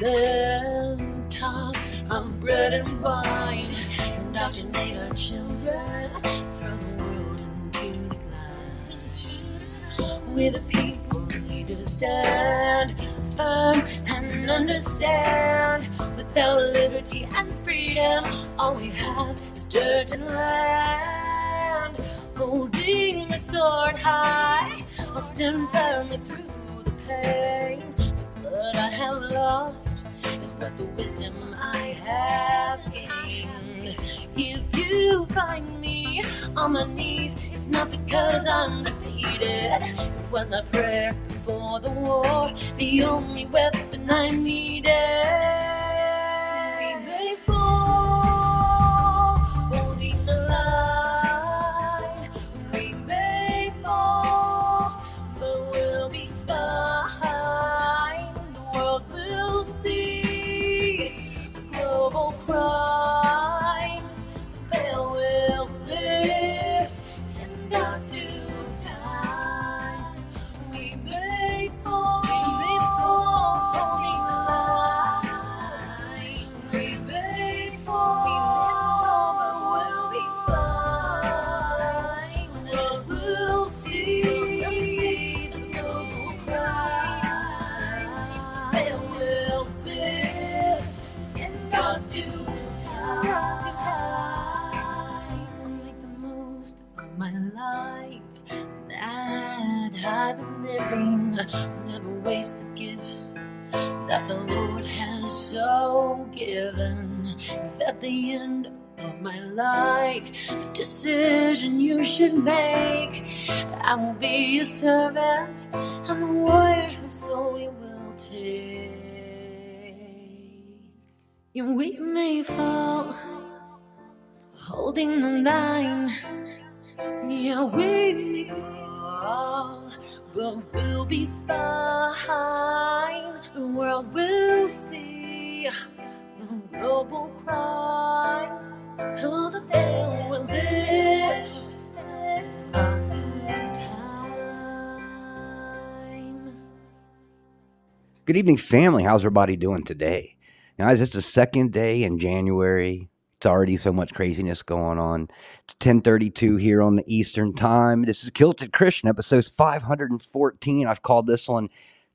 And talks of bread and wine. Indoctrinate our children, throw the world into decline. We the people need to stand firm and understand. Without liberty and freedom, all we have is dirt and land. Holding the sword high, I'll stand firmly through the pain. Blood I have lost is worth the wisdom I have gained. If you find me on my knees, it's not because I'm defeated. It was my prayer before the war, the only weapon I needed. Never waste the gifts that the Lord has so given. If at the end of my life, a decision you should make, I will be your servant and a warrior whose soul you will take. Yeah, we may fall, holding the line. Yeah, we may fall, but we'll be fine. The world will see the global crimes. The veil will lift. Good evening, family. How's everybody doing today? Guys, it's the second day in January. It's already so much craziness going on. It's 1032 here on the Eastern Time. This is Kilted Christian, episode 514. I've called this one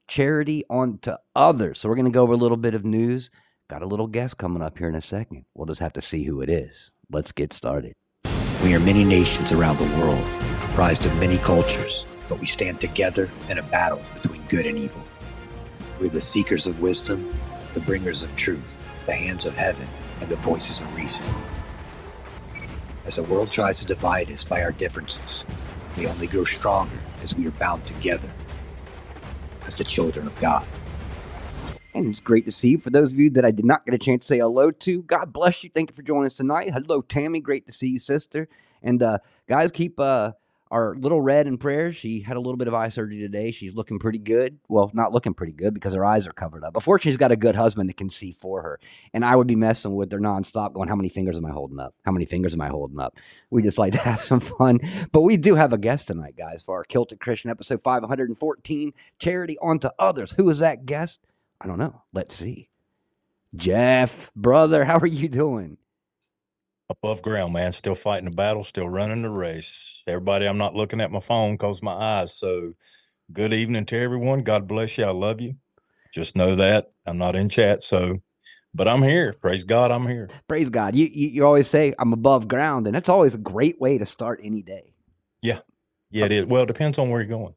Charity Unto Others. So we're going to go over a little bit of news. Got a little guest coming up here in a second. We'll just have to see who it is. Let's get started. We are many nations around the world, comprised of many cultures, but we stand together in a battle between good and evil. We're the seekers of wisdom, the bringers of truth, the hands of heaven, and the voices of reason. As the world tries to divide us by our differences, we only grow stronger as we are bound together as the children of God. And it's great to see you. For those of you that I did not get a chance to say hello to, God bless you. Thank you for joining us tonight. Hello, Tammy. Great to see you, sister. And uh, guys, keep uh, our little red in prayers. She had a little bit of eye surgery today. She's looking pretty good. Well, not looking pretty good because her eyes are covered up. But fortunately, she's got a good husband that can see for her. And I would be messing with her nonstop, going, How many fingers am I holding up? How many fingers am I holding up? We just like to have some fun. But we do have a guest tonight, guys, for our Kilted Christian episode 514 Charity Unto Others. Who is that guest? I don't know. Let's see. Jeff, brother, how are you doing? Above ground, man. Still fighting the battle, still running the race. Everybody, I'm not looking at my phone because my eyes. So, good evening to everyone. God bless you. I love you. Just know that I'm not in chat. So, but I'm here. Praise God, I'm here. Praise God. You, you, you always say I'm above ground, and that's always a great way to start any day. Yeah, yeah, it is. Well, it depends on where you're going.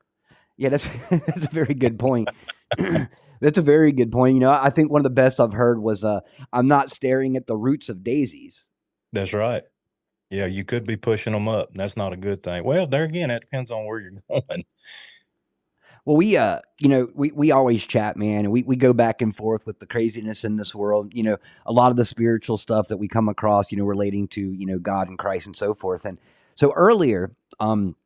Yeah, that's that's a very good point. that's a very good point. You know, I think one of the best I've heard was uh, I'm not staring at the roots of daisies. That's right. Yeah, you could be pushing them up. That's not a good thing. Well, there again, it depends on where you're going. Well, we uh, you know, we we always chat, man, and we we go back and forth with the craziness in this world. You know, a lot of the spiritual stuff that we come across, you know, relating to you know God and Christ and so forth. And so earlier, um,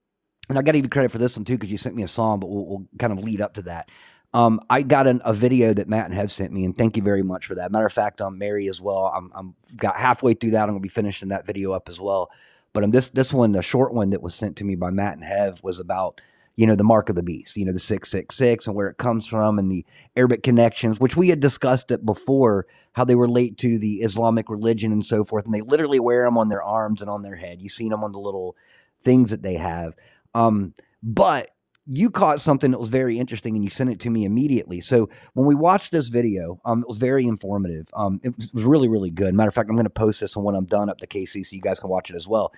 and I got to give you credit for this one too because you sent me a song, but we'll, we'll kind of lead up to that. Um, I got an, a video that Matt and Hev sent me, and thank you very much for that. Matter of fact, I'm Mary as well. I'm, I'm got halfway through that. I'm gonna be finishing that video up as well. But um, this this one, the short one that was sent to me by Matt and Hev, was about you know the mark of the beast, you know the six six six, and where it comes from, and the Arabic connections, which we had discussed it before, how they relate to the Islamic religion and so forth, and they literally wear them on their arms and on their head. You've seen them on the little things that they have. Um, but you caught something that was very interesting and you sent it to me immediately. So when we watched this video, um, it was very informative. Um, it was, really, really good. Matter of fact, I'm going to post this when I'm done up to KC so you guys can watch it as well.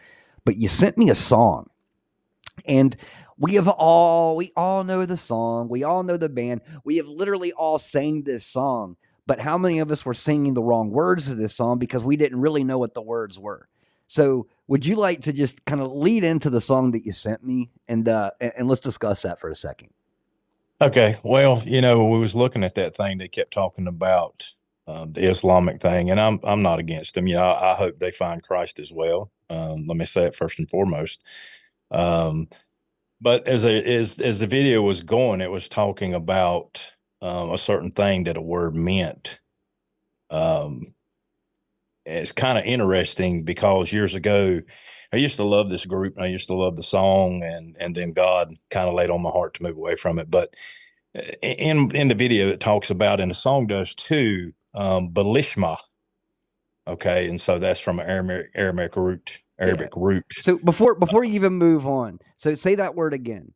But you sent me a song, and we have all we all know the song. We all know the band. We have literally all sang this song. But how many of us were singing the wrong words to this song because we didn't really know what the words were? So would you like to just kind of lead into the song that you sent me and uh and, let's discuss that for a second? Okay well you know we was looking at that thing they kept talking about um, the islamic thing and i'm i'm not against them. Yeah I, I hope they find christ as well. Um, let me say it first and foremost. Um, but as a as as the video was going it was talking about um, a certain thing that a word meant. Um it's kind of interesting because years ago I used to love this group. I used to love the song, and and then God kind of laid on my heart to move away from it. But eh, in in the video, it talks about, and the song does too, um, Belishma. Okay, and so that's from an Aramaic, Aramaic root, Arabic yeah. root. So before before you even move on, so say that word again.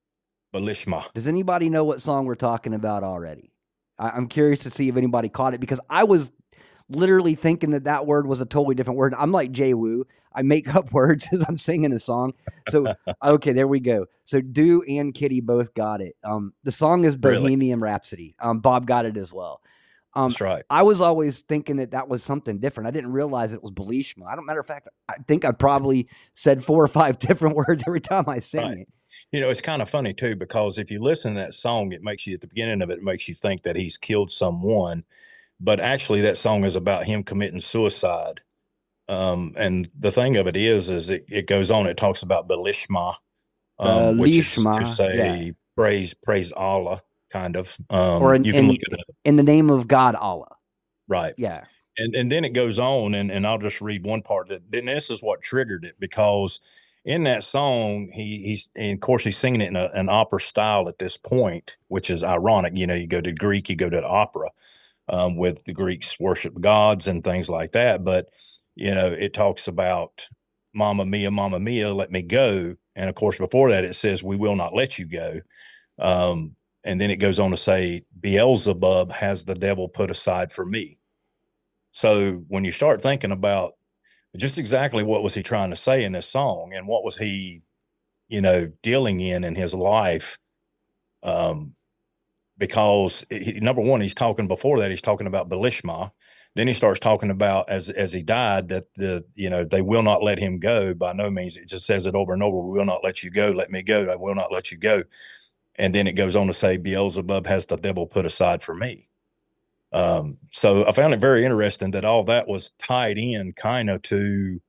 Belishma. Does anybody know what song we're talking about already? I'm curious to see if anybody caught it because I was literally thinking that that word was a totally different word. I'm like Jay Wu. I make up words as I'm singing a song. So okay, there we go. So Do and Kitty both got it. Um, the song is Bohemian really? Rhapsody. Um, Bob got it as well. Um, That's right. I was always thinking that that was something different. I didn't realize it was Belishma. I don't matter of fact. I think I probably said four or five different words every time I sing right. it. You know, it's kind of funny too because if you listen to that song, it makes you at the beginning of it, it makes you think that he's killed someone but actually that song is about him committing suicide. Um, and the thing of it is, is it, it goes on. It talks about Belishma, um, which is to say yeah. praise, praise Allah, kind of. Um, or in, you can in, look at it. in the name of God, Allah. Right. Yeah. And and then it goes on, and and I'll just read one part. That then this is what triggered it because in that song, he he's and of course he's singing it in a, an opera style at this point, which is ironic. You know, you go to Greek, you go to the opera um, with the Greeks worship gods and things like that. But you know, it talks about "Mama Mia, Mama Mia, let me go," and of course, before that, it says, "We will not let you go." Um, and then it goes on to say, "Beelzebub has the devil put aside for me." So when you start thinking about just exactly what was he trying to say in this song, and what was he, you know, dealing in in his life, um, because he, number one, he's talking before that, he's talking about Belishma. Then he starts talking about as as he died that the you know they will not let him go by no means. It just says it over and over. We will not let you go. Let me go. I will not let you go. And then it goes on to say Beelzebub has the devil put aside for me. Um, so I found it very interesting that all that was tied in kind of to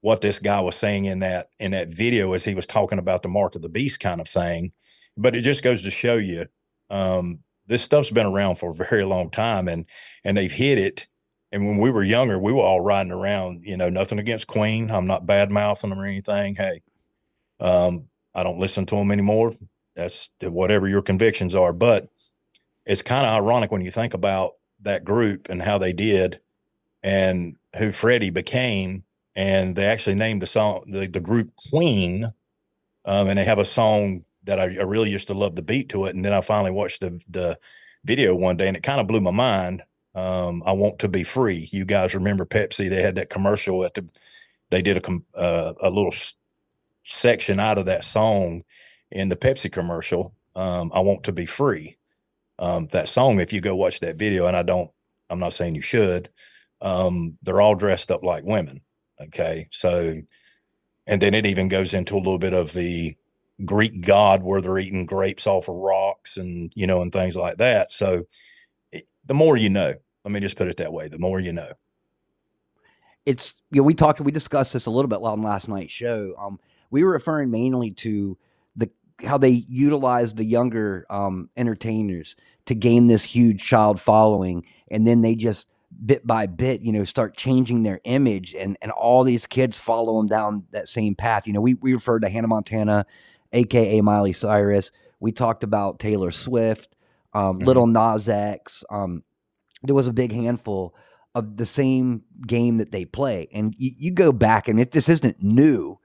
what this guy was saying in that in that video as he was talking about the mark of the beast kind of thing. But it just goes to show you um, this stuff's been around for a very long time and and they've hit it. And when we were younger, we were all riding around, you know, nothing against Queen. I'm not bad mouthing them or anything. Hey, um, I don't listen to them anymore. That's whatever your convictions are. But it's kind of ironic when you think about that group and how they did and who Freddie became. And they actually named the song, the, the group Queen. Um, and they have a song that I, I, really used to love the beat to it. And then I finally watched the, the video one day and it kind of blew my mind. Um, I want to be free. You guys remember Pepsi? They had that commercial at the, they did a, uh, a little section out of that song in the Pepsi commercial. Um, I want to be free um, that song if you go watch that video and i don't i'm not saying you should um, they're all dressed up like women okay so and then it even goes into a little bit of the greek god where they're eating grapes off of rocks and you know and things like that. So it, the more you know let me just put it that way the more you know. It's you know we talked we discussed this a little bit on last night's show. Um we were referring mainly to the how they utilize the younger um entertainers to gain this huge child following. And then they just bit by bit you know start changing their image and and all these kids follow them down that same path. You know we, we referred to hannah montana aka miley cyrus. We talked about taylor swift um, mm-hmm. Lil Nas X. Um, there was a big handful of the same game that they play. And you, you go back and it, this isn't new.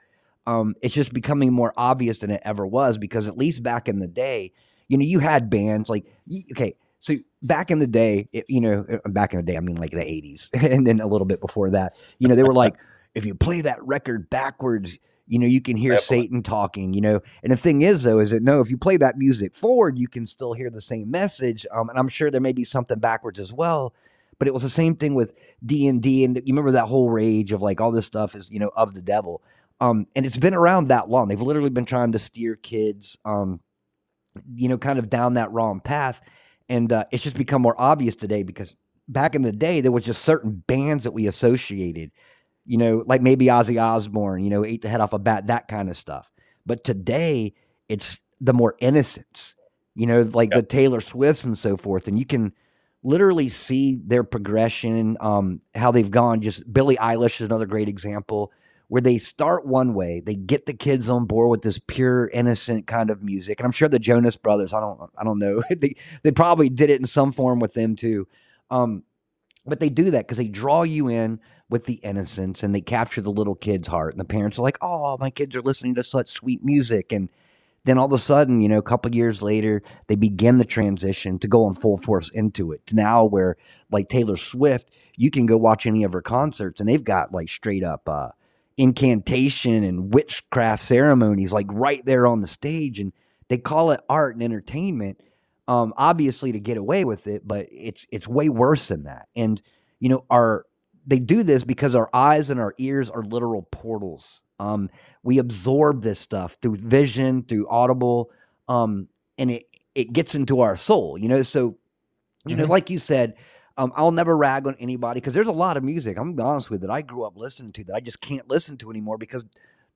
Um, it's just becoming more obvious than it ever was because at least back in the day you know, you had bands like okay, so back in the day, it, you know, uh, back in the day, I mean like the '80s, and then a little bit before that, you know, they were like, if you play that record backwards, you know, you can hear Definitely. Satan talking, you know. And the thing is, though, is that no, if you play that music forward, you can still hear the same message. Um, and I'm sure there may be something backwards as well. But it was the same thing with D and D, and you remember that whole rage of like all this stuff is you know of the devil. Um, and it's been around that long. They've literally been trying to steer kids um, you know, kind of down that wrong path. And uh, it's just become more obvious today because back in the day, there was just certain bands that we associated, you know, like maybe Ozzy Osbourne, you know, ate the head off a bat, that kind of stuff. But today, it's the more innocence, you know, like yep. the Taylor Swifts and so forth. And you can literally see their progression, um, how they've gone. Just Billie Eilish is another great example where they start one way, they get the kids on board with this pure, innocent kind of music. And I'm sure the Jonas Brothers, I don't, I don't know, they they probably did it in some form with them too. Um, but they do that because they draw you in with the innocence and they capture the little kid's heart. And the parents are like, "Oh, my kids are listening to such sweet music." And then all of a sudden, you know, a couple years later, they begin the transition to go on full force into it. To now, where like Taylor Swift, you can go watch any of her concerts, and they've got like straight up. Uh, incantation and witchcraft ceremonies like right there on the stage and they call it art and entertainment um obviously to get away with it but it's it's way worse than that. And you know our they do this because our eyes and our ears are literal portals. Um we absorb this stuff through vision through audible um and it it gets into our soul you know? So you mm-hmm. know like you said um, I'll never rag on anybody because there's a lot of music. I'm gonna be honest with you that I grew up listening to that. I just can't listen to anymore because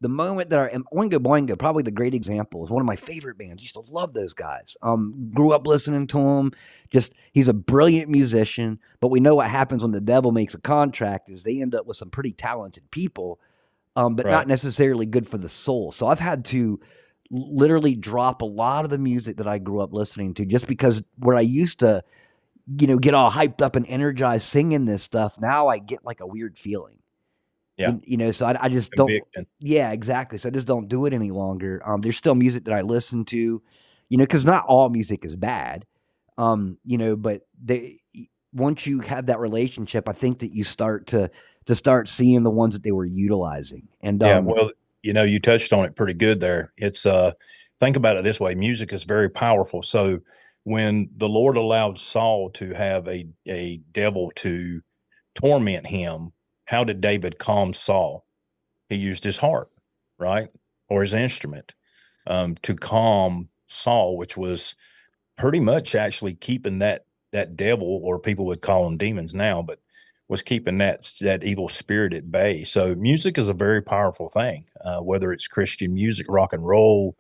the moment that I am Oingo Boingo, probably the great example, is one of my favorite bands. Used to love those guys. Um, grew up listening to him. Just he's a brilliant musician, but we know what happens when the devil makes a contract is they end up with some pretty talented people, um, but right. not necessarily good for the soul. So I've had to literally drop a lot of the music that I grew up listening to just because where I used to you know, get all hyped up and energized singing this stuff, now I get like a weird feeling. Yeah. And, you know, so I, I just don't. Yeah, exactly. So I just don't do it any longer. Um, there's still music that I listen to, you know, because not all music is bad. Um, you know, but they once you have that relationship, I think that you start to to start seeing the ones that they were utilizing. And yeah, um, well, you know, you touched on it pretty good there. It's uh, think about it this way: music is very powerful. So when the Lord allowed Saul to have a, a devil to torment him, how did David calm Saul? He used his heart, right? Or his instrument um, to calm Saul, which was pretty much actually keeping that that devil, or people would call them demons now, but was keeping that that evil spirit at bay. So music is a very powerful thing. Uh, whether it's Christian music, rock and roll,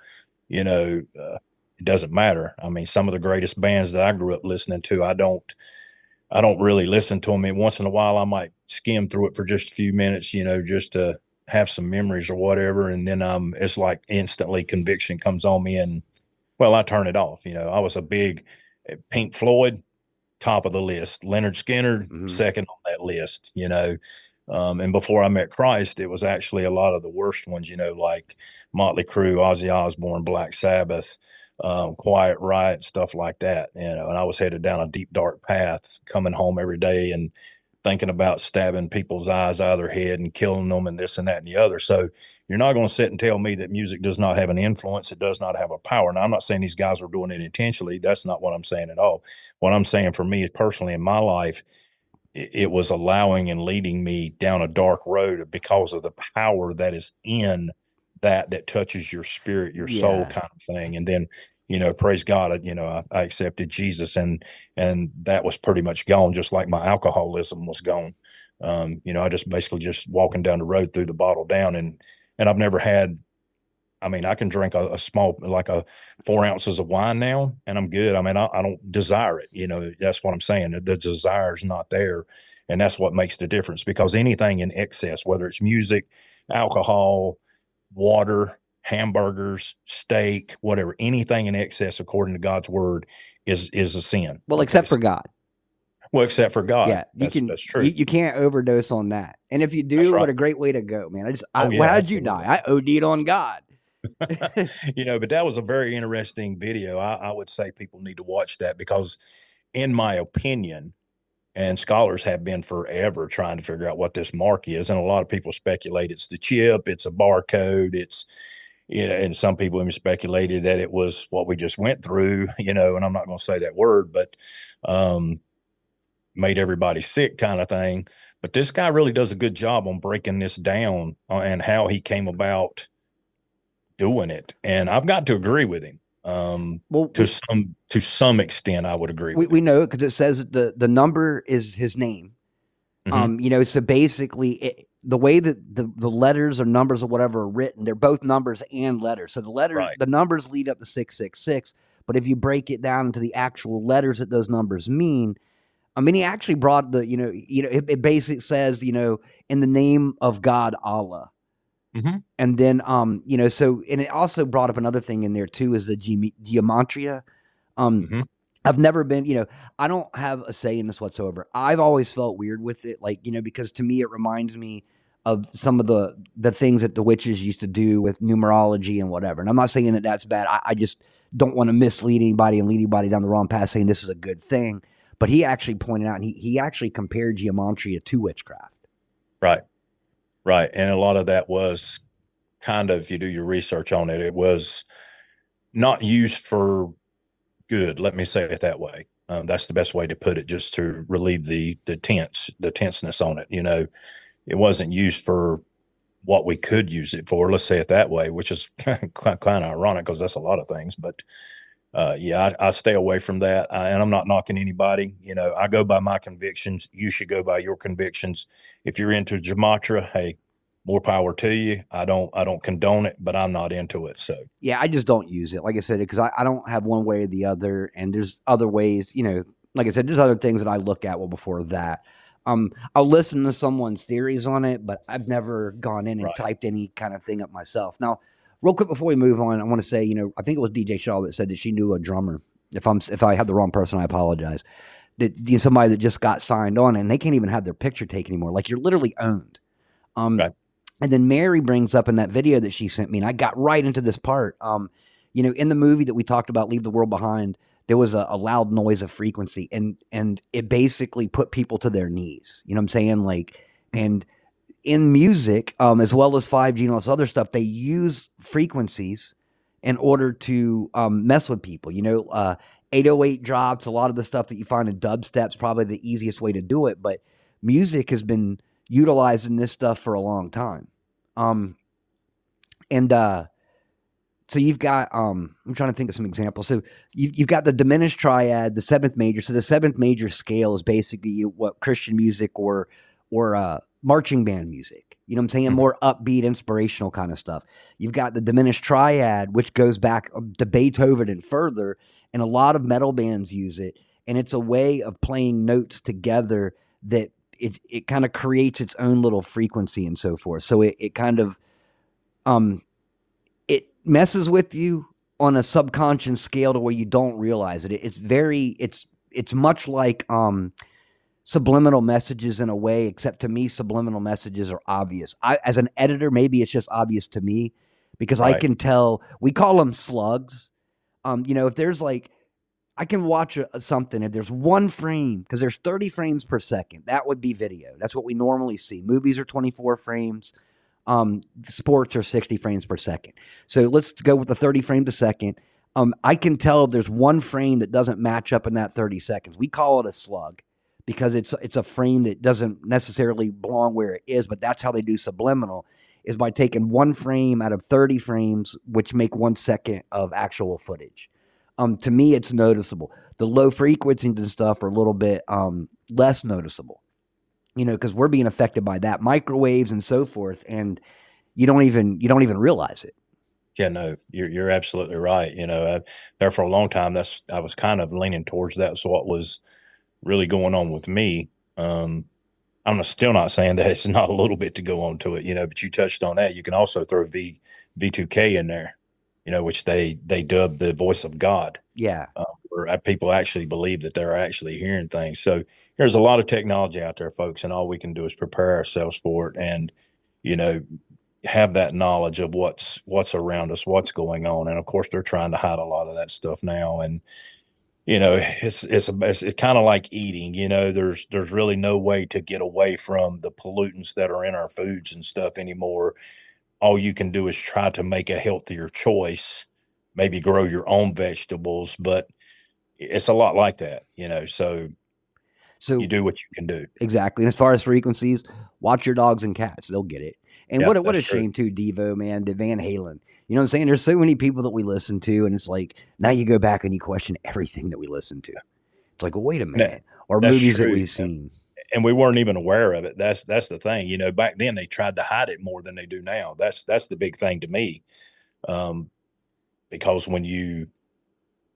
you know, uh, it doesn't matter. I mean, some of the greatest bands that I grew up listening to, I don't I don't really listen to them. And once in a while, I might skim through it for just a few minutes, you know, just to have some memories or whatever. And then um, it's like instantly conviction comes on me, and well, I turn it off. You know, I was a big eh, Pink Floyd, top of the list. Lynyrd Skynyrd, Mhm. second on that list. You know, um, and before I met Christ, it was actually a lot of the worst ones. You know, like Motley Crue, Ozzy Osbourne, Black Sabbath um, Quiet Riot, stuff like that. You know, and I was headed down a deep dark path, coming home every day and thinking about stabbing people's eyes out of their head and killing them and this and that and the other. So you're not going to sit and tell me that music does not have an influence. It does not have a power. Now I'm not saying these guys were doing it intentionally. That's not what I'm saying at all. What I'm saying for me personally in my life, it, it was allowing and leading me down a dark road because of the power that is in that that touches your spirit, your soul kind of thing. And then, you know, praise God, I- you know, I, I accepted Jesus and and that was pretty much gone, just like my alcoholism was gone. Um, you know, I just basically just walking down the road threw the bottle down and and I've never had I mean, I can drink a, a small, like a four ounces of wine now, and I'm good. I mean, I, I don't desire it. You know, that's what I'm saying. The desire's not there, and that's what makes the difference. Because anything in excess, whether it's music, alcohol, water, hamburgers, steak, whatever, anything in excess, according to God's word, is is a sin. Well, except for God. well, except for God. yeah, you that's, can. That's true. You, you can't overdose on that. And if you do, That's what a great way to go, man. I just, I, Oh, yeah, well, how did you die? I OD'd on God. you know, but that was a very interesting video. I, I would say people need to watch that because, in my opinion, and scholars have been forever trying to figure out what this mark is, and a lot of people speculate it's the chip, it's a barcode, it's you know, and some people even speculated that it was what we just went through, you know, and I'm not going to say that word, but um, made everybody sick kind of thing. But this guy really does a good job on breaking this down uh, and how he came about doing it. And I've got to agree with him. Um, Well, to some to some extent, I would agree we, with we know it because it says the the number is his name. Mhm. Um, you know, so basically, it, the way that the the letters or numbers or whatever are written, they're both numbers and letters. So the letter, Right. the numbers lead up to six six six. But if you break it down into the actual letters that those numbers mean, I mean, he actually brought the you know you know it, it basically says you know in the name of God Allah. Mhm. And then, um, you know, so and it also brought up another thing in there too is the ge- geometria. Um, Mhm. I've never been, you know, I don't have a say in this whatsoever. I've always felt weird with it, like you know, because to me it reminds me of some of the the things that the witches used to do with numerology and whatever. And I'm not saying that that's bad. I, I just don't want to mislead anybody and lead anybody down the wrong path, saying this is a good thing. But he actually pointed out, and he he actually compared geometria to witchcraft. Right. Right. And a lot of that was kind of, you do your research on it, it was not used for good. Let me say it that way. Um, that's the best way to put it, just to relieve the the tense, the tenseness on it. You know, it wasn't used for what we could use it for. Let's say it that way, which is kind of, kind of ironic because that's a lot of things. But uh, yeah, I, I stay away from that, I, and I'm not knocking anybody. You know, I go by my convictions. You should go by your convictions. If you're into gematria, hey, more power to you. I don't, I don't condone it, but I'm not into it. So Yeah, I just don't use it. Like I said, because I, I don't have one way or the other, and there's other ways. You know, like I said, there's other things that I look at well before that. Um, I'll listen to someone's theories on it, but I've never gone in and Right. typed any kind of thing up myself. Now, real quick before we move on, I want to say, you know, I think it was DJ Shaw that said that she knew a drummer. If I'm if I had the wrong person, I apologize. That you know, somebody that just got signed on, and they can't even have their picture taken anymore. Like you're literally owned. Um, Right. and then Mary brings up in that video that she sent me, and I got right into this part. Um, you know, in the movie that we talked about, Leave the World Behind, there was a, a loud noise of frequency, and and it basically put people to their knees. You know what I'm saying? Like, and in music, um, as well as 5G and all this other stuff, they use frequencies in order to um, mess with people. You know, uh, 808 drops, a lot of the stuff that you find in dubstep's probably the easiest way to do it, but music has been utilizing this stuff for a long time. Um, and uh, so you've got um I'm trying to think of some examples. So you've you've got the diminished triad, the seventh major. So the seventh major scale is basically what Christian music or or uh marching band music. You know what I'm saying? Mhm. More upbeat, inspirational kind of stuff. You've got the diminished triad, which goes back um, to Beethoven and further, and a lot of metal bands use it. And it's a way of playing notes together that it it kind of creates its own little frequency and so forth. So it, it kind of um it messes with you on a subconscious scale to where you don't realize it. It's very it's it's much like um subliminal messages in a way, except to me, subliminal messages are obvious. I as an editor, maybe it's just obvious to me because I can tell we call them slugs. Um, you know, if there's like I can watch a, something if there's one frame because there's 30 frames per second. That would be video. That's what we normally see. Movies are 24 frames. Um, sports are 60 frames per second. So let's go with the 30 frames a second. Um, I can tell if there's one frame that doesn't match up in that 30 seconds. We call it a slug because it's it's a frame that doesn't necessarily belong where it is, but that's how they do subliminal is by taking one frame out of 30 frames, which make one second of actual footage. Um, to me, it's noticeable. The low frequencies and stuff are a little bit um, less noticeable, you know, because we're being affected by that microwaves and so forth, and you don't even you don't even realize it. Yeah, no, you're you're absolutely right. You know, I, there for a long time, that's I was kind of leaning towards that. So what was really going on with me. Um, I'm still not saying that it's not a little bit to go on to it, you know, but you touched on that. You can also throw V V2K in there, you know, which they they dub the voice of God, Yeah, where uh, people actually believe that they're actually hearing things. So there's a lot of technology out there, folks, and all we can do is prepare ourselves for it, and you know, have that knowledge of what's what's around us, what's going on, and of course they're trying to hide a lot of that stuff now. And you know, it's it's, a, it's, it's kind of like eating. You know, there's there's really no way to get away from the pollutants that are in our foods and stuff anymore. All you can do is try to make a healthier choice, maybe grow your own vegetables, but it's a lot like that, you know. So so you do what you can do. Exactly. And as far as frequencies, watch your dogs and cats. They'll get it. And Yeah, what a, what a true. shame too, Devo, man, the Van Halen. You know what I'm saying? There's so many people that we listen to, and it's like now you go back and you question everything that we listen to. It's like, well, wait a minute. Or movies that we've seen. and we weren't even aware of it. That's that's the thing. You know, back then they tried to hide it more than they do now. That's that's the big thing to me. Um, because when you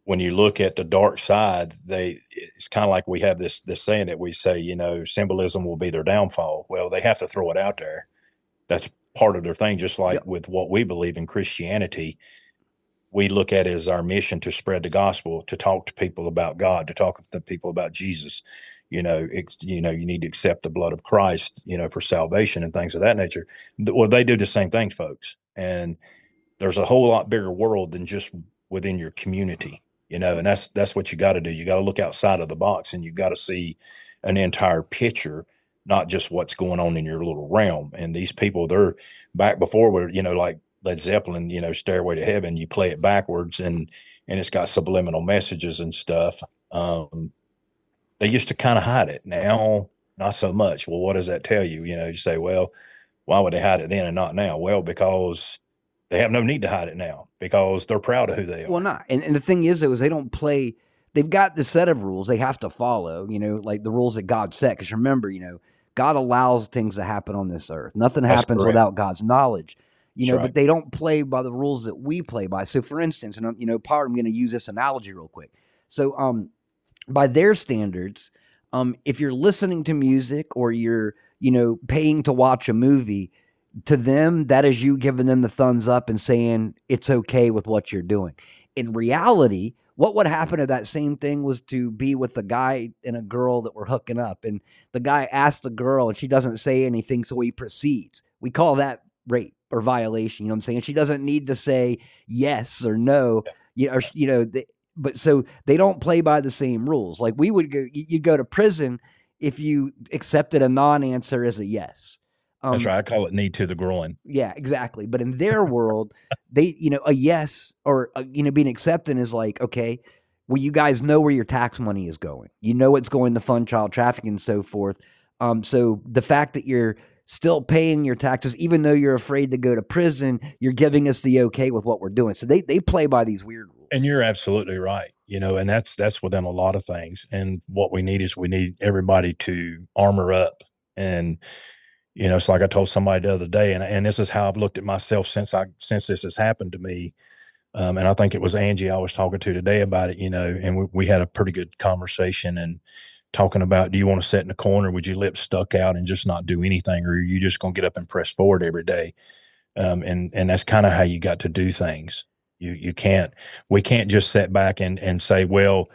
when you look at the dark side, they it's kind of like we have this this saying that we say, you know, symbolism will be their downfall. Well, they have to throw it out there. That's part of their thing, just like Yep. with what we believe in Christianity. We look at it as our mission to spread the gospel, to talk to people about God, to talk to people about Jesus. You know, you know, you need to accept the blood of Christ, you know, for salvation and things of that nature. Well, they do the same things, folks, and there's a whole lot bigger world than just within your community you know and that's that's what you got to do you got to look outside of the box and you got to see an entire picture not just what's going on in your little realm and these people they're back before where you know like led zeppelin you know stairway to heaven you play it backwards and and it's got subliminal messages and stuff um they used to kind of hide it now not so much well what does that tell you you know you say well why would they hide it then and not now well because they have no need to hide it now because they're proud of who they are Well, not. And, and the thing is, though, is they don't play. They've got the set of rules they have to follow. You know, like the rules that God set. Because remember, you know, God allows things to happen on this earth. Nothing That's happens correct. without God's knowledge. You That's know, right. but they don't play by the rules that we play by. So, for instance, and I'm- you know, part I'm going to use this analogy real quick. So, um, by their standards, um, if you're listening to music or you're, you know, paying to watch a movie, to them, that is you giving them the thumbs up and saying it's okay with what you're doing. In reality, what would happen if that same thing was to be with a guy and a girl that were hooking up, and the guy asks the girl and she doesn't say anything, so he proceeds? We call that rape or violation. You know what I'm saying? She doesn't need to say yes or no. You know, or, you know, they, but so they don't play by the same rules. Like we would go, you- you'd go to prison if you accepted a non-answer as a yes. Um, that's right i call it knee to the groin yeah, exactly. But in their world, they, you know, a yes or a, you know being accepted is like, okay, well, you guys know where your tax money is going. You know it's going to fund child trafficking and so forth. Um, so the fact that you're still paying your taxes, even though you're afraid to go to prison. You're giving us the okay with what we're doing. So they they play by these weird rules. And you're absolutely right. You know, and that's that's within a lot of things. And what we need is we need everybody to armor up. And you know, it's like I told somebody the other day, and and this is how I've looked at myself since I since this has happened to me. Um, and I think it was Angie I was talking to today about it. You know, and we, we had a pretty good conversation and talking about do you want to sit in the corner with your lips stuck out and just not do anything, or are you just going to get up and press forward every day? Um, and and that's kind of how you got to do things. You you can't we can't just sit back and and say, well,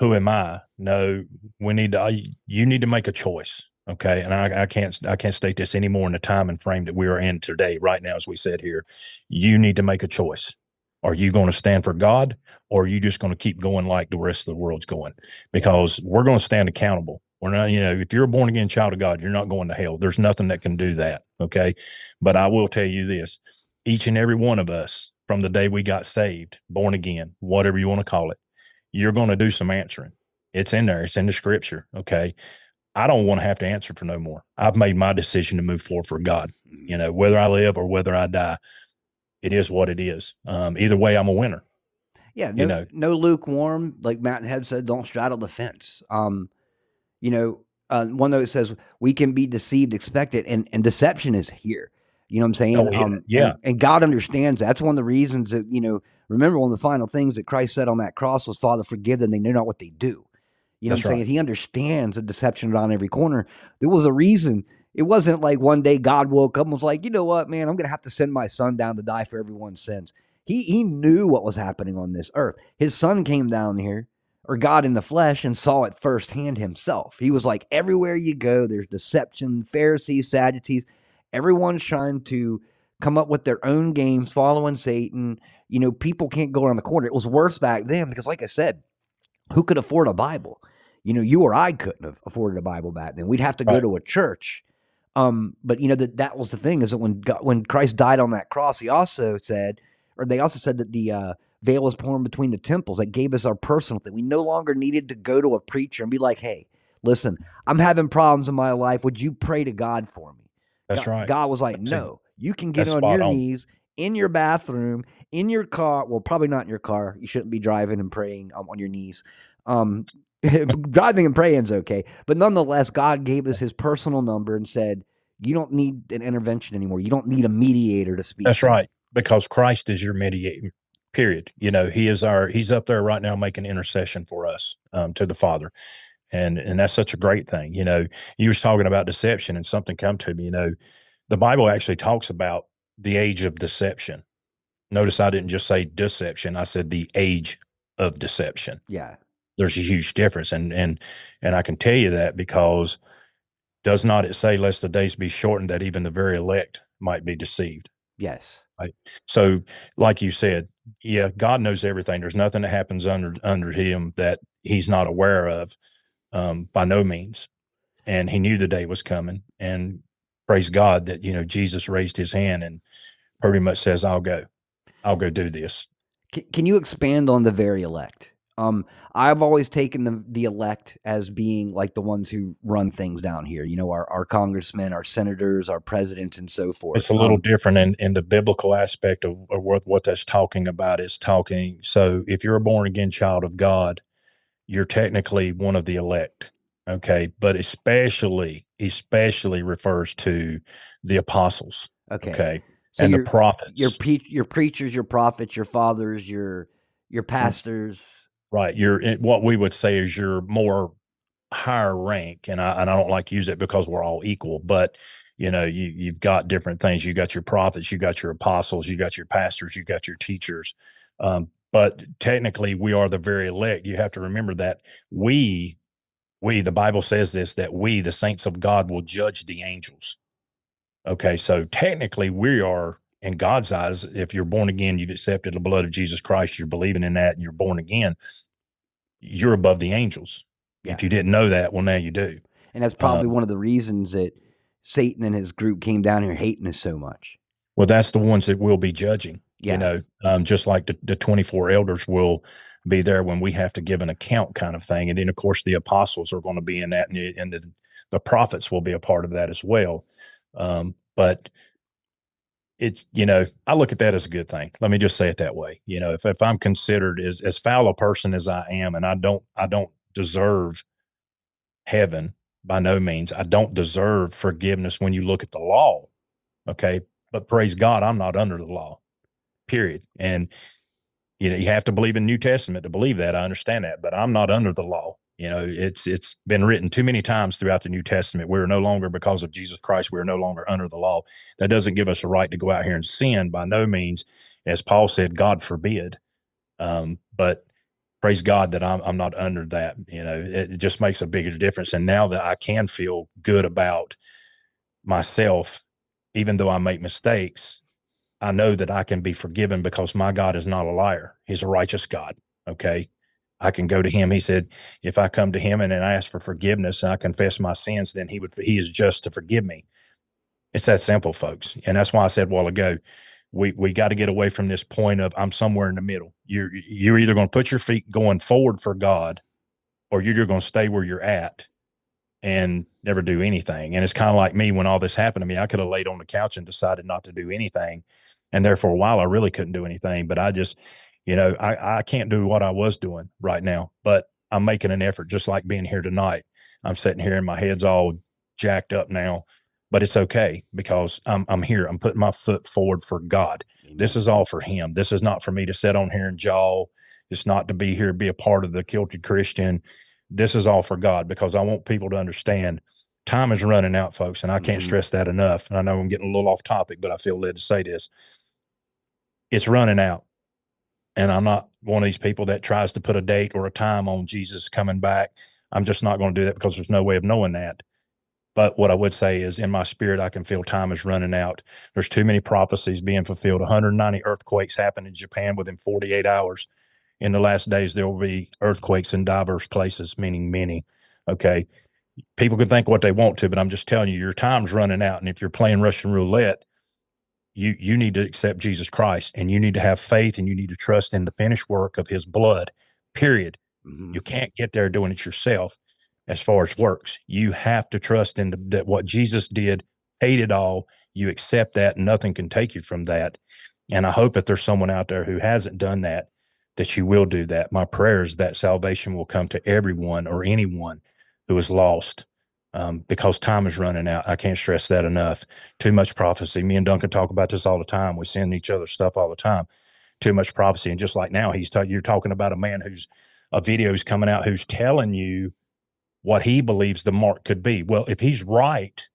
who am I? No, we need to. You need to make a choice. Okay, and I, I can't I can't state this anymore in the time and frame that we are in today, right now, as we said here. You need to make a choice. Are you going to stand for God or are you just going to keep going like the rest of the world's going? Because we're going to stand accountable. We're not, you know, if you're a born again child of God, you're not going to hell. There's nothing that can do that. Okay. But I will tell you this each and every one of us from the day we got saved, born again, whatever you want to call it, you're going to do some answering. It's in there, it's in the scripture. Okay. I don't want to have to answer for no more. I've made my decision to move forward for God. You know, whether I live or whether I die, it is what it is. Um, either way, I'm a winner. Yeah, no, you know, no lukewarm. Like Matt and Hev said, don't straddle the fence. Um, you know, uh, one note says we can be deceived, expected, and and deception is here. You know what I'm saying? Oh, yeah. Um, yeah. And, and, God understands that. That's one of the reasons that you know. Remember, one of the final things that Christ said on that cross was, "Father, forgive them; they know not what they do." You know That's what I'm right. saying? He understands the deception around every corner. There was a reason it wasn't like one day God woke up and was like, you know what, man, I'm going to have to send my son down to die for everyone's sins. He, he knew what was happening on this earth. His son came down here, or God in the flesh, and saw it firsthand himself. He was like, everywhere you go, there's deception, Pharisees, Sadducees. Everyone's trying to come up with their own games, following Satan. You know, people can't go around the corner. It was worse back then because, like I said, who could afford a Bible? You know, you or I couldn't have afforded a Bible back then. We'd have to go to a church um, but you know that that was the thing is that when God, when Christ died on that cross, he also said, or they also said that the uh, veil was torn between the temples. That gave us our personal thing. We no longer needed to go to a preacher and be like, "Hey, listen, I'm having problems in my life. Would you pray to God for me?" That's God, right. God was like, "No, you can get on your on. knees in your bathroom, in your car. Well, probably not in your car. You shouldn't be driving and praying um, on your knees. Um, driving and praying is okay. But nonetheless, God gave us his personal number and said, You don't need an intervention anymore. You don't need a mediator to speak. That's right. Because Christ is your mediator, period. You know, he is our, he's up there right now making intercession for us um, to the Father. And, and that's such a great thing. You know, you was talking about deception and something come to me, you know, the Bible actually talks about the age of deception. Notice I didn't just say deception. I said the age of deception. Yeah there's a huge difference and and and i can tell you that because does not it say lest the days be shortened that even the very elect might be deceived. Yes. Right? So like you said yeah god knows everything. There's nothing that happens under under him that he's not aware of um, by no means. And he knew the day was coming and praise god that you know jesus raised his hand and pretty much says i'll go. I'll go do this. Can, can you expand on the very elect um, I've always taken the the elect as being like the ones who run things down here. You know, our, our congressmen, our senators, our presidents, and so forth. It's a little um, different in, in the biblical aspect of, of what, what that's talking about is talking. So if you're a born again child of God, you're technically one of the elect. Okay. But especially, especially refers to the apostles. Okay. Okay. So and the prophets. Your, pre- your preachers, your prophets, your fathers, your your mm. pastors Right. You're what we would say is you're more higher rank, and I and I don't like to use it because we're all equal, but you know, you you've got different things. You got your prophets, you got your apostles, you got your pastors, you got your teachers. Um, but technically, we are the very elect. You have to remember that we, we, the Bible says this that we, the saints of God, will judge the angels. Okay, so technically, we are in God's eyes, if you're born again, you've accepted the blood of Jesus Christ, you're believing in that, and you're born again, you're above the angels. Yeah. If you didn't know that, well, now you do. And that's probably um, one of the reasons that Satan and his group came down here hating us so much. Well, that's the ones that will be judging. Yeah. You know, um, just like the, the 24 elders will be there when we have to give an account kind of thing. And then, of course, the apostles are going to be in that, and, and the, the prophets will be a part of that as well. Um, but it's you know I look at that as a good thing. Let me just say it that way. You know, if if I'm considered as as foul a person as I am, and I don't I don't deserve heaven by no means. I don't deserve forgiveness when you look at the law. Okay, but praise God, I'm not under the law. Period. And you know, you have to believe in New Testament to believe that. I understand that, but I'm not under the law. You know, it's it's been written too many times throughout the New Testament. We're no longer because of Jesus Christ. We're no longer under the law. That doesn't give us a right to go out here and sin by no means. As Paul said, God forbid. Um, but praise God that I'm I'm not under that. You know, it, it just makes a bigger difference. And now that I can feel good about myself, even though I make mistakes, I know that I can be forgiven because my God is not a liar. He's a righteous God. Okay. I can go to him. He said, if I come to him and, and ask for forgiveness and I confess my sins, then he would, he is just to forgive me. It's that simple, folks. And that's why I said a while ago, we, we got to get away from this point of I'm somewhere in the middle. You're, you're either going to put your feet going forward for God or you're going to stay where you're at and never do anything. And it's kind of like me when all this happened to me, I could have laid on the couch and decided not to do anything. And therefore, a while, I really couldn't do anything, but I just, you know, I, I can't do what I was doing right now, but I'm making an effort, just like being here tonight. I'm sitting here and my head's all jacked up now, but it's okay because I'm, I'm here. I'm putting my foot forward for God. Amen. This is all for Him. This is not for me to sit on here and jaw. It's not to be here, be a part of the kilted Christian. This is all for God because I want people to understand time is running out, folks. And I can't mm-hmm. stress that enough. And I know I'm getting a little off topic, but I feel led to say this. It's running out and I'm not one of these people that tries to put a date or a time on Jesus coming back. I'm just not going to do that because there's no way of knowing that. But what I would say is, in my spirit, I can feel time is running out. There's too many prophecies being fulfilled. 190 earthquakes happened in Japan within 48 hours. In the last days, there will be earthquakes in diverse places, meaning many. Okay. People can think what they want to, but I'm just telling you, your time's running out. And if you're playing Russian roulette, you you need to accept Jesus Christ and you need to have faith and you need to trust in the finished work of his blood. Period. Mm-hmm. You can't get there doing it yourself as far as works. You have to trust in the, that what Jesus did paid it all. You accept that nothing can take you from that. And I hope if there's someone out there who hasn't done that, that you will do that. My prayer is that salvation will come to everyone or anyone who is lost um, because time is running out. I can't stress that enough. Too much prophecy. Me and Duncan talk about this all the time. We send each other stuff all the time. Too much prophecy, and just like now, he's you're talking about a man who's a video is coming out who's telling you what he believes the mark could be. Well, if he's right,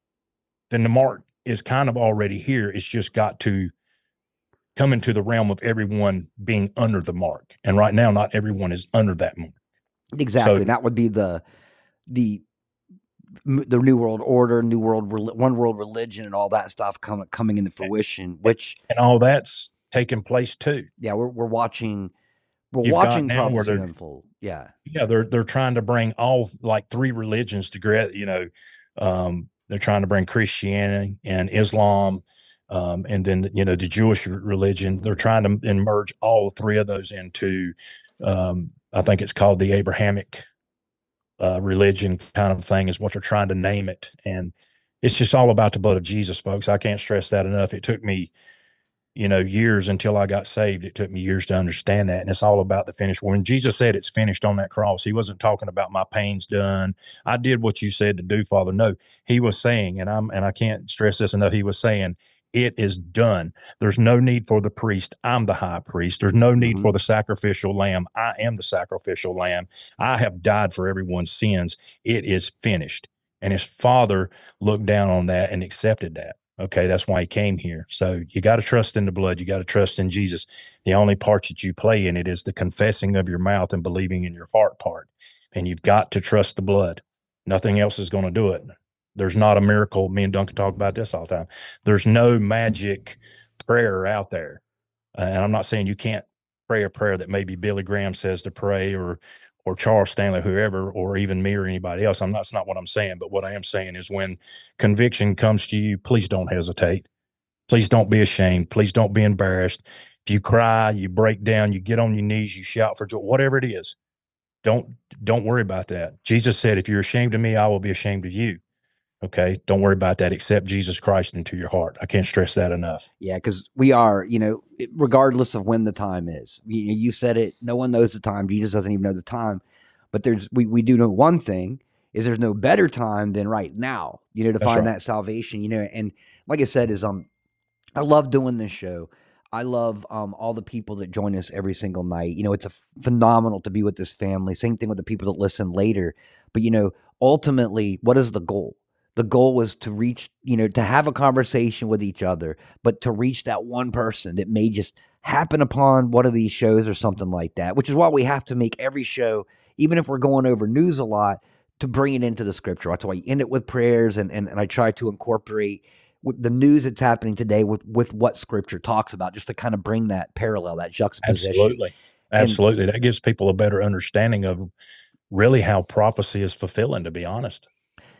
then the mark is kind of already here. It's just got to come into the realm of everyone being under the mark. And right now, not everyone is under that mark. Exactly. So, that would be the the the new world order, new world one world religion, and all that stuff coming coming into fruition. Which and all that's taking place too. Yeah, we're we're watching. We're You've watching prophecy unfold. Yeah, yeah. They're they're trying to bring all like three religions together. You know, um, they're trying to bring Christianity and Islam, um, and then you know the Jewish religion. They're trying to merge all three of those into. Um, I think it's called the Abrahamic uh, religion kind of thing is what they're trying to name it. And it's just all about the blood of Jesus, folks. I can't stress that enough. It took me, you know, years until I got saved. It took me years to understand that. And it's all about the finished. When Jesus said it's finished on that cross, he wasn't talking about my pain's done. I did what you said to do, Father. No, he was saying, and I'm and I can't stress this enough, he was saying, it is done. There's no need for the priest. I'm the high priest. There's no need mm-hmm. for the sacrificial lamb. I am the sacrificial lamb. I have died for everyone's sins. It is finished. And his father looked down on that and accepted that. Okay, that's why he came here. So you got to trust in the blood. You got to trust in Jesus. The only part that you play in it is the confessing of your mouth and believing in your heart part. And you've got to trust the blood. Nothing else is going to do it. There's not a miracle. Me and Duncan talk about this all the time. There's no magic prayer out there. Uh, and I'm not saying you can't pray a prayer that maybe Billy Graham says to pray or or Charles Stanley, whoever, or even me or anybody else. I'm not, that's not what I'm saying. But what I am saying is when conviction comes to you, please don't hesitate. Please don't be ashamed. Please don't be embarrassed. If you cry, you break down, you get on your knees, you shout for joy, whatever it is. Don't don't worry about that. Jesus said, if you're ashamed of me, I will be ashamed of you. Okay. Don't worry about that. Accept Jesus Christ into your heart. I can't stress that enough. Yeah, because we are, you know, regardless of when the time is. You, you said it. No one knows the time. Jesus doesn't even know the time. But there's we we do know one thing is there's no better time than right now. You know, to That's find right. that salvation. You know, and like I said, is um, I love doing this show. I love um all the people that join us every single night. You know, it's a f- phenomenal to be with this family. Same thing with the people that listen later. But you know, ultimately, what is the goal? The goal was to reach, you know, to have a conversation with each other, but to reach that one person that may just happen upon one of these shows or something like that, which is why we have to make every show, even if we're going over news a lot, to bring it into the scripture. That's why you end it with prayers and and, and I try to incorporate with the news that's happening today with with what scripture talks about, just to kind of bring that parallel, that juxtaposition. Absolutely. And- Absolutely. that gives people a better understanding of really how prophecy is fulfilling, to be honest.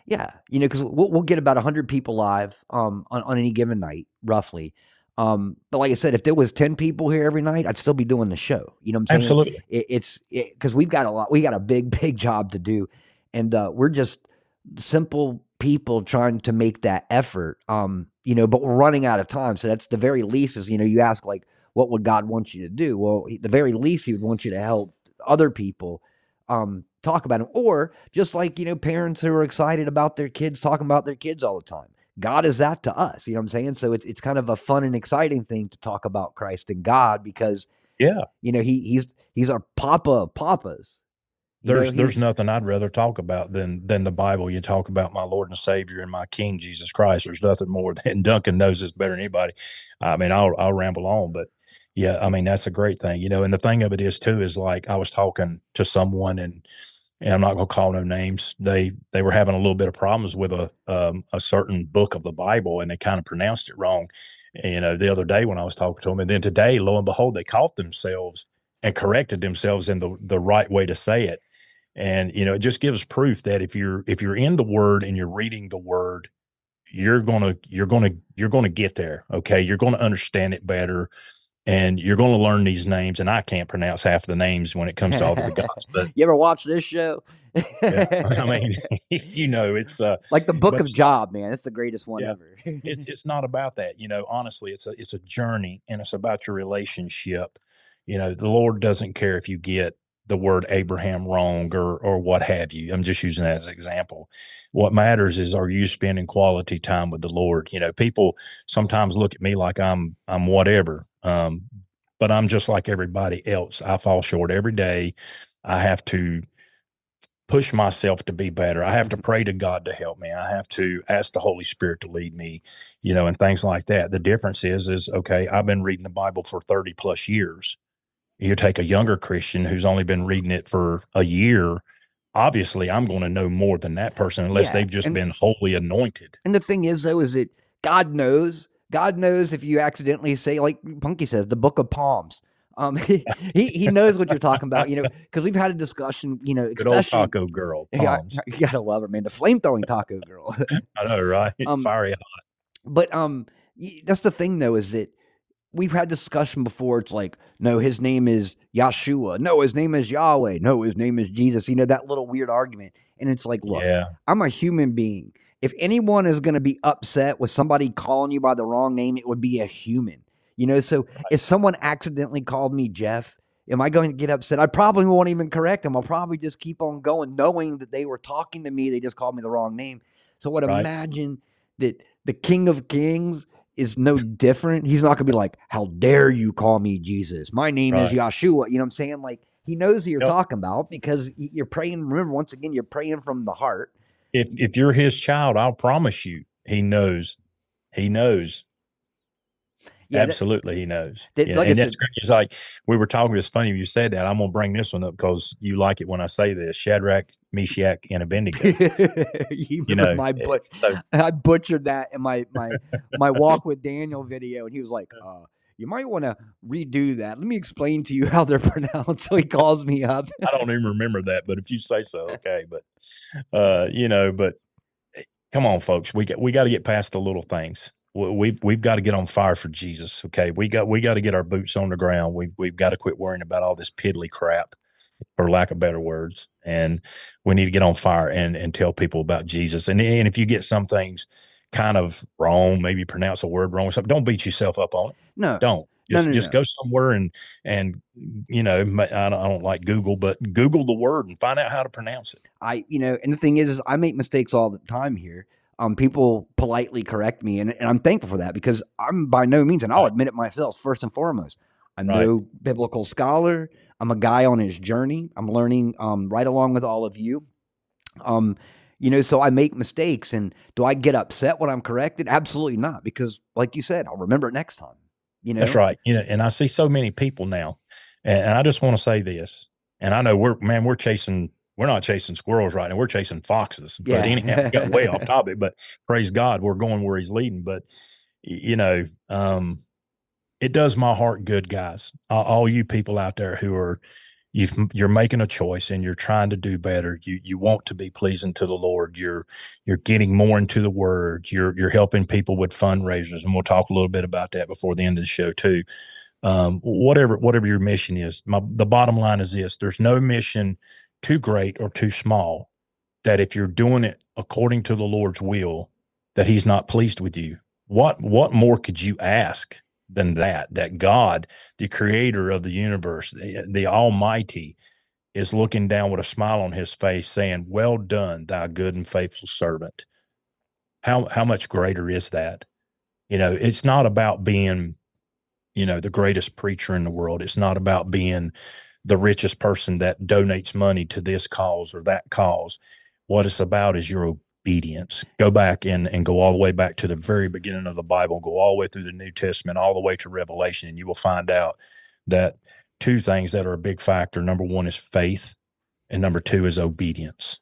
Yeah, you know, because we'll, we'll get about hundred people live um, on on any given night, roughly. Um, but like I said, if there was ten people here every night, I'd still be doing the show. You know what I'm saying? Absolutely. It, it's because we've got a lot, we got a big, big job to do, and uh, we're just simple people trying to make that effort. Um, you know, but we're running out of time, so that's the very least. Is you know, you ask like, what would God want you to do? Well, the very least He would want you to help other people um, talk about him, or just like you know, parents who are excited about their kids talking about their kids all the time. God is that to us, you know what I'm saying? So it's it's kind of a fun and exciting thing to talk about Christ and God because Yeah. you know he he's he's our Papa of Papas. You know, There's there's nothing I'd rather talk about than than the Bible. You talk about my Lord and Savior and my King Jesus Christ. There's nothing more than Duncan knows this better than anybody. I mean, I'll I'll ramble on, but yeah, I mean that's a great thing, you know. And the thing of it is too is like I was talking to someone and and I'm not gonna call no names. They they were having a little bit of problems with a um, a certain book of the Bible and they kind of pronounced it wrong. You know, the other day when I was talking to them, and then today, lo and behold, they caught themselves and corrected themselves in the the right way to say it and you know it just gives proof that if you're if you're in the word and you're reading the word you're gonna you're gonna you're gonna get there okay you're gonna understand it better and you're gonna learn these names and i can't pronounce half the names when it comes to all the gods but You ever watch this show? yeah, i mean you know it's uh like the Book but of Job, man. It's the greatest one Yeah. ever. it's it's not about that you know honestly it's a it's a journey and it's about your relationship you know the lord doesn't care if you get the word abraham wrong or or what have you i'm just using that as an example what matters is are you spending quality time with the lord you know people sometimes look at me like i'm i'm whatever um but i'm just like everybody else i fall short every day i have to push myself to be better. I have to pray to God to help me. I have to ask the Holy Spirit to lead me, you know, and things like that. The difference is, is okay, I've been reading the Bible for 30 plus years. You take a younger Christian who's only been reading it for a year. Obviously, I'm going to know more than that person unless Yeah, they've just and- been wholly anointed. And the thing is, though, is that God knows. God knows if you accidentally say, like Punky says, the Book of Palms. Um, he, he he knows what you're talking about, you know, because we've had a discussion, you know, Good old taco girl, Tom's. you gotta love her, man. The flame throwing taco girl. I know, right? Um, Fiery. but um, that's the thing, though, is that we've had discussion before. It's like, no, his name is Yahshua. No, his name is Yahweh. No, his name is Jesus. You know that little weird argument, and it's like, look, Yeah. I'm a human being. If anyone is going to be upset with somebody calling you by the wrong name, it would be a human. You know, so if someone accidentally called me Jeff, am I going to get upset? I probably won't even correct them. I'll probably just keep on going, knowing that they were talking to me. They just called me the wrong name. So, what Right. imagine that the King of Kings is no different. He's not going to be like, "How dare you call me Jesus? My name is Right. Yahshua." You know what I'm saying? Like he knows who you're Yep. talking about because you're praying. Remember, once again, you're praying from the heart. If if you're his child, I'll promise you, he knows. He knows. Yeah, that- Absolutely, he knows. that- Yeah, like and that's great. It's like we were talking. It's funny you said that. I'm gonna bring this one up because you like it when I say this. Shadrach, Meshach, and Abednego. you you know, my but so- I butchered that in my my my walk with Daniel video, and he was like, uh, "You might want to redo that. Let me explain to you how they're pronounced." So he calls me up. I don't even remember that, but if you say so, okay. But uh, you know, but eh, come on, folks, we got we got to get past the little things. We- We've we've got to get on fire for Jesus. Okay, we got we got to get our boots on the ground. We we've got to quit worrying about all this piddly crap. for lack of better words. And we need to get on fire and and tell people about Jesus. And and if you get some things kind of wrong, maybe pronounce a word wrong or something, don't beat yourself up on it. No, Don't. No, Just no, just no. go somewhere and and you know I don't, I don't like Google, but Google the word and find out how to pronounce it. I, you know, and the thing is, is I make mistakes all the time here. Um, people politely correct me, and, and I'm thankful for that because I'm by no means, and I'll Right. admit it myself, first and foremost, I'm Right. no biblical scholar. I'm a guy on his journey. I'm learning um, right along with all of you. Um, you know, so I make mistakes, and do I get upset when I'm corrected? Absolutely not, because like you said, I'll remember it next time. You know, That's right. You know, and I see so many people now, and, and I just want to say this. And I know we're man, we're chasing. We're not chasing squirrels right now. We're chasing foxes. Yeah. But anyhow, we got way off topic. But praise God, we're going where He's leading. But you know, um, it does my heart good, guys. All you people out there who are you've you're making a choice and you're trying to do better. You you want to be pleasing to the Lord. You're you're getting more into the Word. You're you're helping people with fundraisers, and we'll talk a little bit about that before the end of the show too. Um, whatever whatever your mission is, my, the bottom line is this: there's no mission too great or too small that if you're doing it according to the Lord's will, that He's not pleased with you. What what more could you ask than that? That God, the Creator of the universe, the, the Almighty, is looking down with a smile on His face, saying, "Well done, thy good and faithful servant." How how much greater is that? You know, it's not about being, you know, the greatest preacher in the world. It's not about being the richest person that donates money to this cause or that cause. What it's about is your obedience. Go back and, and go all the way back to the very beginning of the Bible, go all the way through the New Testament, all the way to Revelation, and you will find out that two things that are a big factor. Number one is faith, and number two is obedience.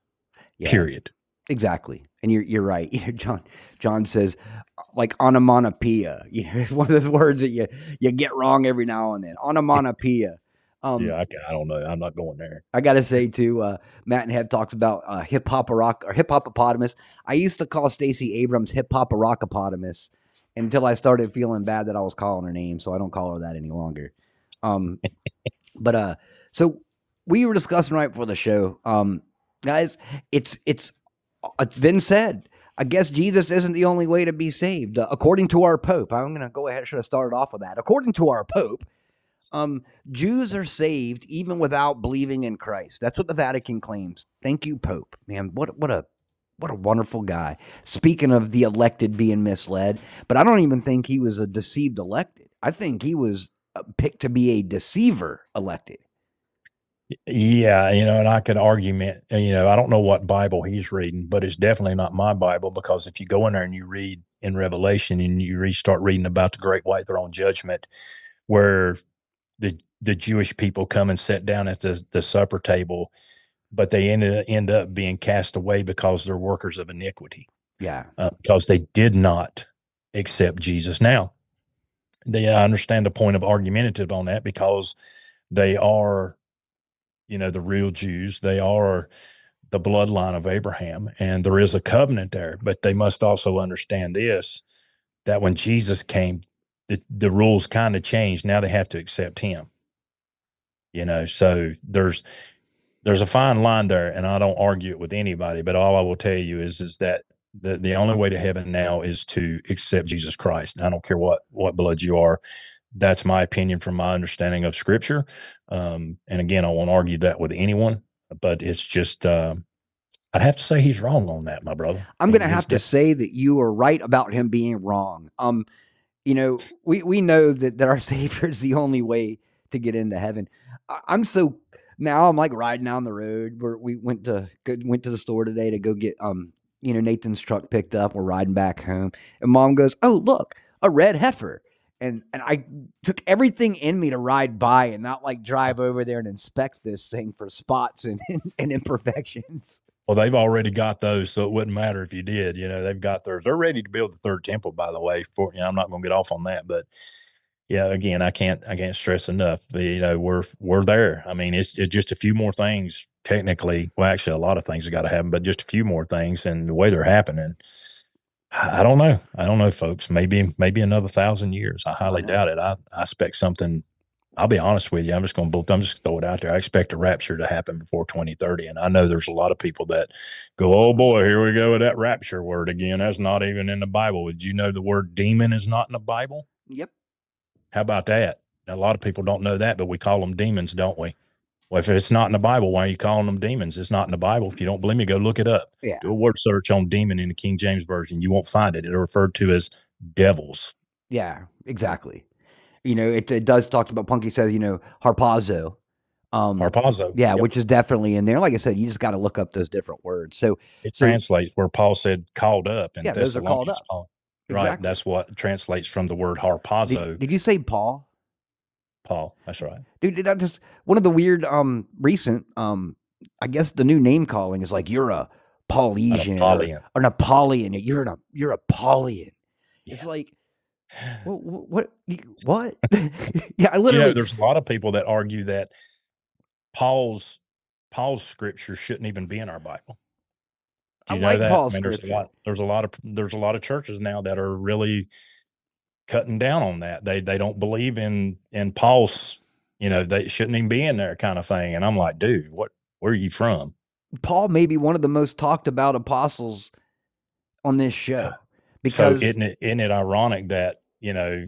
Yeah. Period. Exactly. And you're you're right. You know, John John says like onomatopoeia. You know, it's one of those words that you you get wrong every now and then. Onomatopoeia. Um, yeah, I, I don't know. I'm not going there. I gotta say too, uh, Matt and Hev talks about uh, hip hop rock or hip hopopotamus. I used to call Stacey Abrams hip hop rockopotamus until I started feeling bad that I was calling her name, so I don't call her that any longer. Um, but uh, so we were discussing right before the show, um, guys. It's it's it's been said. I guess Jesus isn't the only way to be saved, uh, according to our Pope. I'm gonna go ahead. Should have started off with that. According to our Pope, um, Jews are saved even without believing in Christ. That's what the Vatican claims. Thank you, Pope. Man, what what a what a wonderful guy. Speaking of the elected being misled, but I don't even think he was a deceived elected. I think he was uh, picked to be a deceiver elected. Yeah, you know, and I could argument, uh, you know, I don't know what Bible he's reading, but it's definitely not my Bible because if you go in there and you read in Revelation and you start reading about the great white throne judgment, where the the Jewish people come and sit down at the the supper table, but they end end up being cast away because they're workers of iniquity Yeah. uh, because they did not accept Jesus. Now, they I understand the point of argumentative on that because they are, you know, the real Jews. They are the bloodline of Abraham, and there is a covenant there. But they must also understand this: that when Jesus came, the the rules kind of changed. Now they have to accept Him. You know, so there's there's a fine line there, and I don't argue it with anybody. But all I will tell you is is that the the only way to heaven now is to accept Jesus Christ. I don't care what what blood you are. That's my opinion from my understanding of Scripture. Um, and again, I won't argue that with anyone, but it's just um I'd have to say he's wrong on that, my brother. I'm going to have to say that you are right about him being wrong. Um, you know, we we know that that our Savior is the only way to get into heaven. I- I'm so now I'm like riding down the road where we went to go, went to the store today to go get um you know Nathan's truck picked up. We're riding back home, and Mom goes, "Oh look, a red heifer." And, and I took everything in me to ride by and not like drive over there and inspect this thing for spots and, and imperfections. Well, they've already got those, so it wouldn't matter if you did. You know, they've got theirs. They're ready to build the third temple, by the way. For you know, I'm not going to get off on that, but yeah, again, I can't I can't stress enough. You know, we're we're there. I mean, it's, it's just a few more things. Technically, well, actually, a lot of things have got to happen, but just a few more things, and the way they're happening, I, don't know. I don't know, folks. Maybe maybe another thousand years. I highly know. doubt it. I I expect something I'll be honest with you. I'm just going to I'm just throw it out there. I expect a rapture to happen before 2030, and I know there's a lot of people that go, "Oh boy, here we go with that rapture word again." That's not even in the Bible. Did you know the word demon is not in the Bible? Yep. How about that? A lot of people don't know that, but we call them demons, don't we? Well, if it's not in the Bible, why are you calling them demons? It's not in the Bible. If you don't believe me, go look it up. Yeah. Do a word search on demon in the King James Version. You won't find it. It's referred to as devils. Yeah, exactly. You know, it, it does talk about Punky says, you know, harpazo. Um, Harpazo. yeah, Yep. which is definitely in there. Like I said, you just got to look up those different words. So it so- translates where Paul said called up. And Yeah, those are called up. Paul. Right. Exactly. That's what translates from the word harpazo. did, did you say Paul? Paul. That's right. Dude, that just one of the weird um recent um I guess the new name calling is like you're a Paulesian or, or an Apollyon. You're an you're a Paulian. It's like what what what? yeah, I You literally know, there's a lot of people that argue that Paul's Paul's scripture shouldn't even be in our Bible. I know like that? Paul's I mean, there's a scripture. lot. There's a lot of there's a lot of churches now that are really cutting down on that. They they don't believe in in Paul's. You know, they shouldn't even be in there, kind of thing. And I'm like, dude, what? Where are you from? Paul may be one of the most talked about apostles on this show because so isn't it isn't it ironic that you know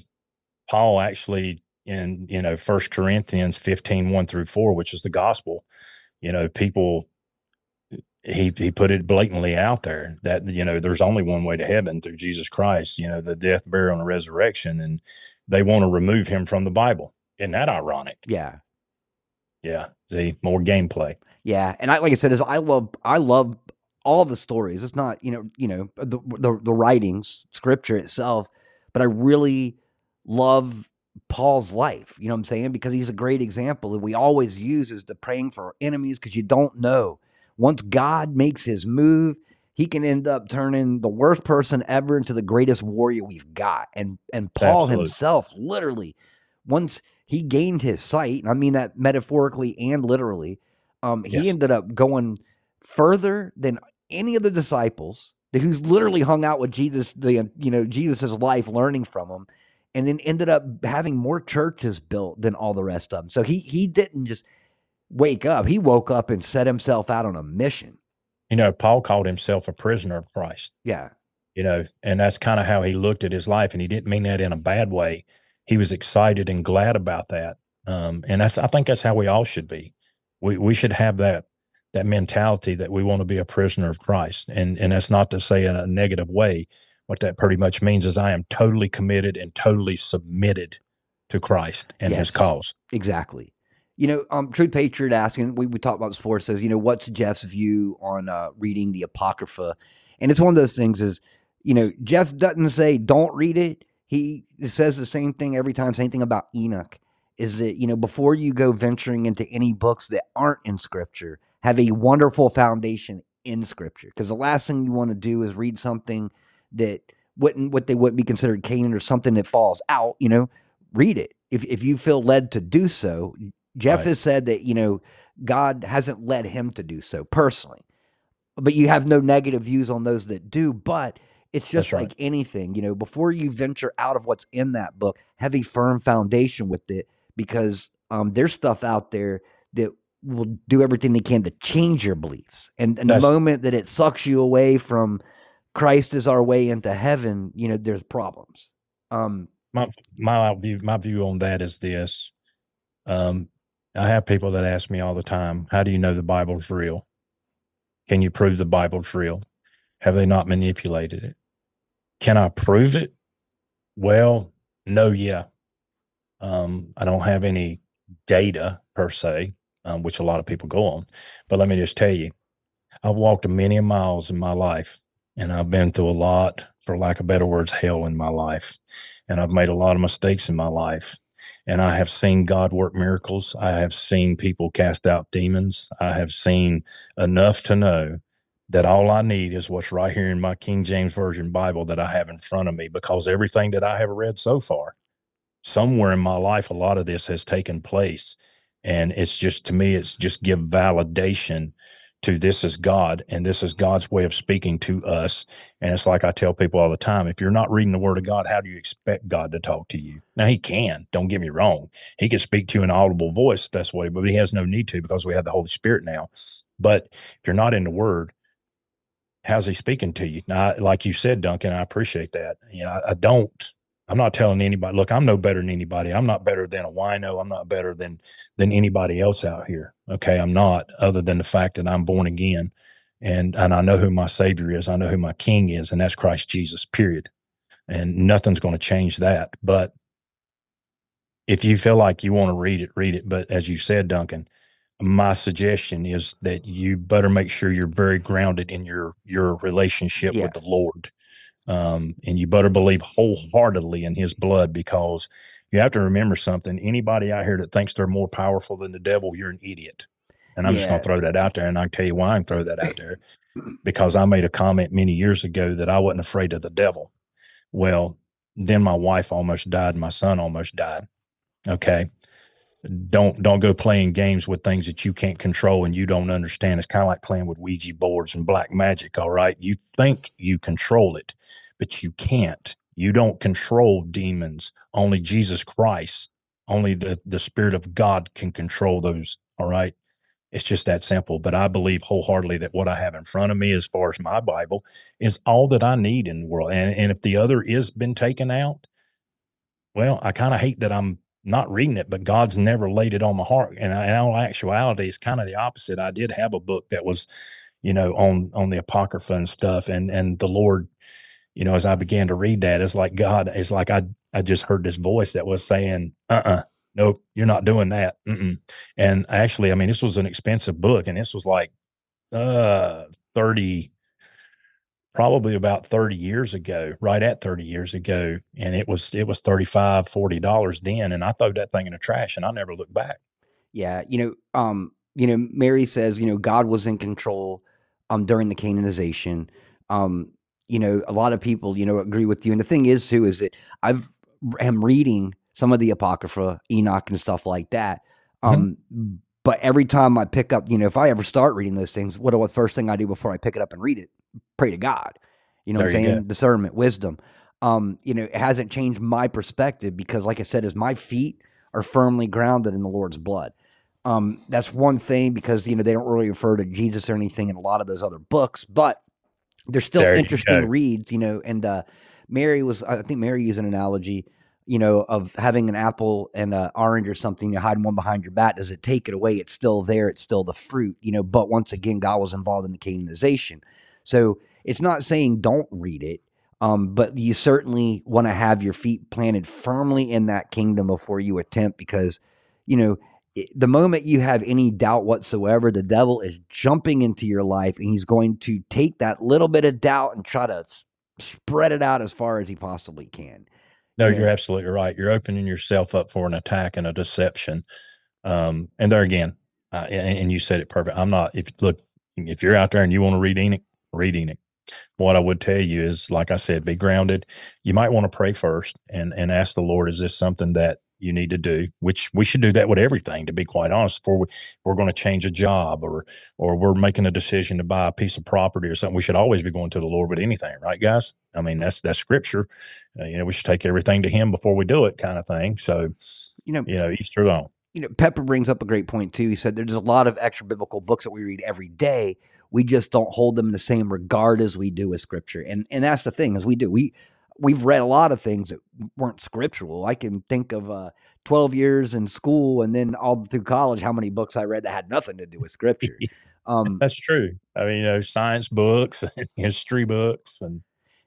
Paul actually in you know First Corinthians 15, 1 through 4, which is the gospel, you know, people he he put it blatantly out there that you know there's only one way to heaven through Jesus Christ, you know, the death, burial, and resurrection, and they want to remove him from the Bible. Isn't that ironic? yeah, Yeah. See, more gameplay. Yeah, and I like I said, is I love I love all the stories. It's not you know you know the the, the writings, scripture itself, but I really love Paul's life. You know what I'm saying? Because he's a great example that we always use as the praying for our enemies because you don't know. Once God makes his move, he can end up turning the worst person ever into the greatest warrior we've got. And and Paul Absolutely. himself, literally, once he gained his sight, and I mean that metaphorically and literally, um, he Yes. ended up going further than any of the disciples who's literally hung out with Jesus, the you know Jesus's life, learning from him, and then ended up having more churches built than all the rest of them. So he he didn't just wake up; he woke up and set himself out on a mission. You know, Paul called himself a prisoner of Christ. Yeah, you know, and that's kind of how he looked at his life. And he didn't mean that in a bad way. He was excited and glad about that. Um, and that's, I think that's how we all should be. We, we should have that, that mentality that we want to be a prisoner of Christ. And, and that's not to say in a negative way. What that pretty much means is I am totally committed and totally submitted to Christ and Yes. his cause. exactly. You know, um, True Patriot asking, we, we talked about this before, says, you know, what's Jeff's view on uh, reading the Apocrypha? And it's one of those things is, you know, Jeff doesn't say don't read it. He says the same thing every time, same thing about Enoch is that, you know, before you go venturing into any books that aren't in scripture, have a wonderful foundation in scripture. Because the last thing you want to do is read something that wouldn't, what they wouldn't be considered canon or something that falls out, you know, read it. If, if you feel led to do so, Jeff Right. has said that, you know, God hasn't led him to do so personally. But you have no negative views on those that do. But it's just right. like anything, you know, before you venture out of what's in that book, have a firm foundation with it because um, there's stuff out there that will do everything they can to change your beliefs. And, and the moment that it sucks you away from Christ is our way into heaven, you know, there's problems. Um, my my view my view on that is this um i have people that ask me all the time how do you know the bible's real? Can you prove the bible's real? Have they not manipulated it? Can i prove it? Well no yeah. Um i don't have any data per se um, which a lot of people go on but let me just tell you i've walked many miles in my life and i've been through a lot for lack of better words hell in my life and I've made a lot of mistakes in my life. And I have seen God work miracles. I have seen people cast out demons. I have seen enough to know that all I need is what's right here in my King James Version Bible that I have in front of me because everything that I have read so far, somewhere in my life, a lot of this has taken place. And it's just, to me, it's just give validation to this is God and this is God's way of speaking to us. And it's like I tell people all the time if you're not reading the word of God, how do you expect God to talk to you? Now, he can, don't get me wrong. He can speak to you in audible voice if that's what, but he has no need to because we have the Holy Spirit now. But if you're not in the word, how's he speaking to you? Now, like you said, Duncan, I appreciate that. You know, I, I don't I'm not telling anybody, look, I'm no better than anybody. I'm not better than a wino. I'm not better than than anybody else out here. Okay. I'm not, other than the fact that I'm born again and and I know who my savior is. I know who my king is, and that's Christ Jesus, period. And nothing's going to change that. But if you feel like you want to read it, read it. But as you said, Duncan, my suggestion is that you better make sure you're very grounded in your your relationship Yeah. with the Lord um, and you better believe wholeheartedly in his blood because you have to remember something. Anybody out here that thinks they're more powerful than the devil, you're an idiot. And I'm just going to throw that out there. And I can tell you why I'm throw that out there because I made a comment many years ago that I wasn't afraid of the devil. Well, then my wife almost died. My son almost died. Okay. Don't don't go playing games with things that you can't control and you don't understand. It's kind of like playing with Ouija boards and black magic. All right. You think you control it, but you can't. You don't control demons. Only Jesus Christ, only the, the Spirit of God can control those. All right. It's just that simple. But I believe wholeheartedly that what I have in front of me, as far as my Bible, is all that I need in the world. And and if the other is been taken out, well, I kind of hate that I'm not reading it, but God's never laid it on my heart. And in all actuality, it's kind of the opposite. I did have a book that was, you know, on on the apocrypha and stuff, and and the Lord, you know, as I began to read that, it's like God, it's like I I just heard this voice that was saying, uh uh no, you're not doing that. Mm-mm. And actually, I mean, this was an expensive book, and this was like uh 30 probably about 30 years ago right at 30 years ago and it was it was 35 40 dollars then and i threw that thing in the trash and i never looked back Yeah, you know, um, you know, Mary says, you know, God was in control um during the canonization. Um, you know, a lot of people, you know, agree with you. And the thing is too is that I've am reading some of the Apocrypha, Enoch and stuff like that. Um, but every time I pick up, you know, if I ever start reading those things, what the first thing I do before I pick it up and read it? Pray to God. You know what I'm There saying? Discernment, wisdom. Um, you know, it hasn't changed my perspective because, like I said, is my feet are firmly grounded in the Lord's blood. Um, that's one thing because you know they don't really refer to Jesus or anything in a lot of those other books, but they're still There interesting reads, you know. And uh, Mary was, I think Mary used an analogy, you know, of having an apple and an orange or something, you hide one behind your bat. Does it take it away? It's still there. It's still the fruit, you know. But once again, God was involved in the canonization, so it's not saying don't read it. Um, but you certainly want to have your feet planted firmly in that kingdom before you attempt, because you know the moment you have any doubt whatsoever, the devil is jumping into your life and he's going to take that little bit of doubt and try to s- spread it out as far as he possibly can. no Yeah. you're absolutely right you're opening yourself up for an attack and a deception um and there again uh, and, and you said it perfect i'm not if look if you're out there and you want to read enoch read it. what I would tell you is, like I said, be grounded. You might want to pray first and and ask the Lord, is this something that you need to do? Which we should do that with everything, to be quite honest. Before we, we're going to change a job or or we're making a decision to buy a piece of property or something, we should always be going to the Lord with anything, right, guys? I mean, that's that's scripture. Uh, you know, we should take everything to Him before we do it, kind of thing. So, You know, you know, Easter on. you know, Pepper brings up a great point too. He said there's a lot of extra biblical books that we read every day. We just don't hold them in the same regard as we do with scripture. And and that's the thing, is we do. We we've read a lot of things that weren't scriptural. I can think of uh 12 years in school and then all through college how many books I read that had nothing to do with scripture. Um That's true. I mean, you know, science books and history books and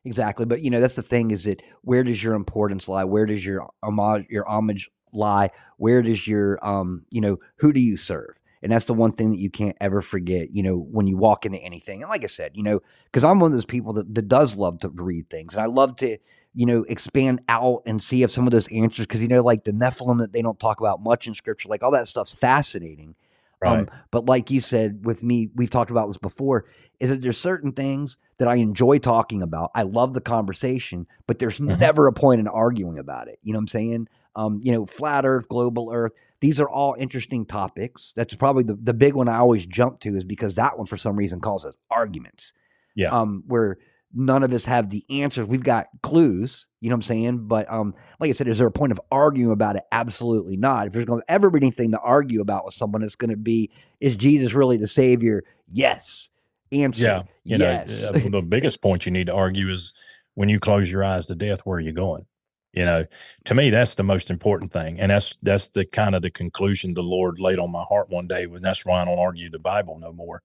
Exactly, but you know that's the thing is that where does your importance lie? Where does your homage your homage lie? Where does your um you know who do you serve? And that's the one thing that you can't ever forget. You know when you walk into anything, and like I said, you know because I'm one of those people that, that does love to read things, and I love to you know expand out and see if some of those answers because you know like the Nephilim that they don't talk about much in scripture, like all that stuff's fascinating. right. Um, but like you said, with me, we've talked about this before, is that there's certain things that I enjoy talking about. I love the conversation, but there's Mhm. never a point in arguing about it. You know what I'm saying? Um, you know, flat earth, global earth, these are all interesting topics. That's probably the, the big one I always jump to is because that one for some reason causes arguments. Yeah. Um, where none of us have the answers. We've got clues, you know what I'm saying? But um, like I said, is there a point of arguing about it? Absolutely not. If there's going to ever be anything to argue about with someone, it's going to be, is Jesus really the Savior? Yes. Answer. Yeah. You yes. know, uh, the biggest point you need to argue is when you close your eyes to death, where are you going? You know, to me, that's the most important thing. And that's that's the kind of the conclusion the Lord laid on my heart one day when that's why I don't argue the Bible no more.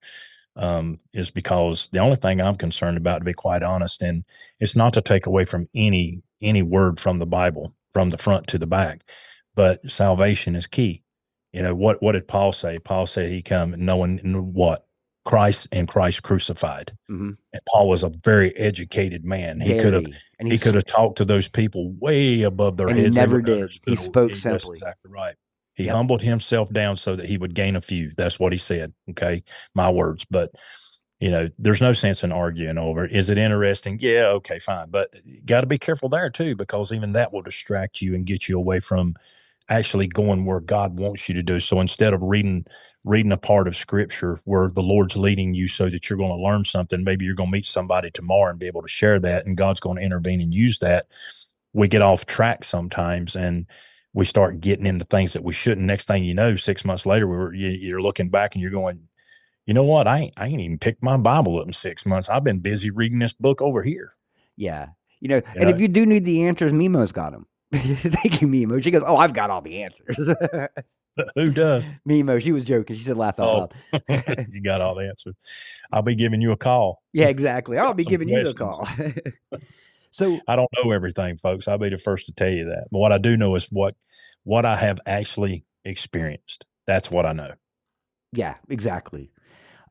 Um, is because the only thing I'm concerned about, to be quite honest, and it's not to take away from any any word from the Bible from the front to the back, but salvation is key. You know what? What did Paul say? Paul said he come knowing what Christ and Christ crucified. Mm-hmm. And Paul was a very educated man. He could have he could have talked to those people way above their and he heads. They never did. He spoke that's simply. exactly right. He Yep. humbled himself down so that he would gain a few. That's what he said. Okay, my words. But you know, there's no sense in arguing over. it. Is it interesting? Yeah, okay, fine. But you got to be careful there too, because even that will distract you and get you away from actually going where God wants you to do. So instead of reading reading a part of scripture where the Lord's leading you so that you're going to learn something, maybe you're going to meet somebody tomorrow and be able to share that and God's going to intervene and use that. We get off track sometimes and we start getting into things that we shouldn't. Next thing you know, six months later, we were, you, you're looking back and you're going, you know what? I ain't, I ain't even picked my Bible up in six months. I've been busy reading this book over here. Yeah. You know, You and if you do need the answers, Mimo's got them. Thank you, Mimo. She goes, Oh, I've got all the answers. Who does? Mimo, she was joking. She said laugh out Oh. loud. you got all the answers. I'll be giving you a call. Yeah, exactly. I'll be Some giving you the call. so I don't know everything, folks. I'll be the first to tell you that. But what I do know is what what I have actually experienced. That's what I know. yeah, exactly.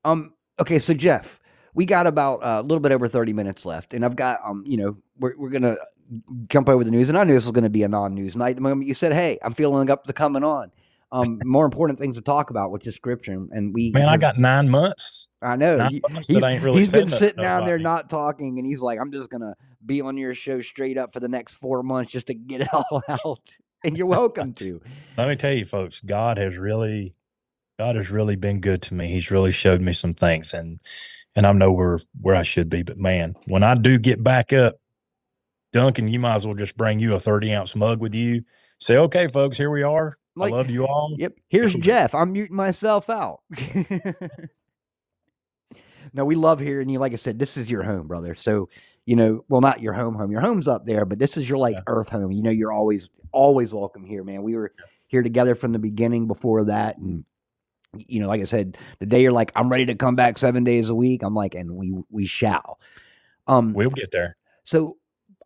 Um, okay, so Jeff, we got about uh, a little bit over 30 minutes left, and I've got um, you know, we're we're gonna jump over the news, and I knew this was gonna be a non-news night. The moment you said, Hey, I'm feeling up to coming on. Um, more important things to talk about, which is scripture. And we Man, I got nine months. I know. nine months he's really he's been sitting down there not talking, and he's like, "I'm just gonna be on your show straight up for the next four months just to get it all out." And you're welcome to. Let me tell you, folks, God has really God has really been good to me. He's really showed me some things and and I know where where I should be. But man, when I do get back up, Duncan, you might as well just bring you a 30 ounce mug with you. Say, okay, folks, here we are. Like, I love you all. Yep. Here's Jeff. I'm muting myself out. no, we love hearing you. Like I said, this is your home, brother. So, you know, well, not your home home. Your home's up there, but this is your like Yeah. earth home. You know, you're always, always welcome here, man. We were here together from the beginning before that. And, you know, like I said, the day you're like, I'm ready to come back seven days a week, I'm like, and we we shall. Um We'll get there. so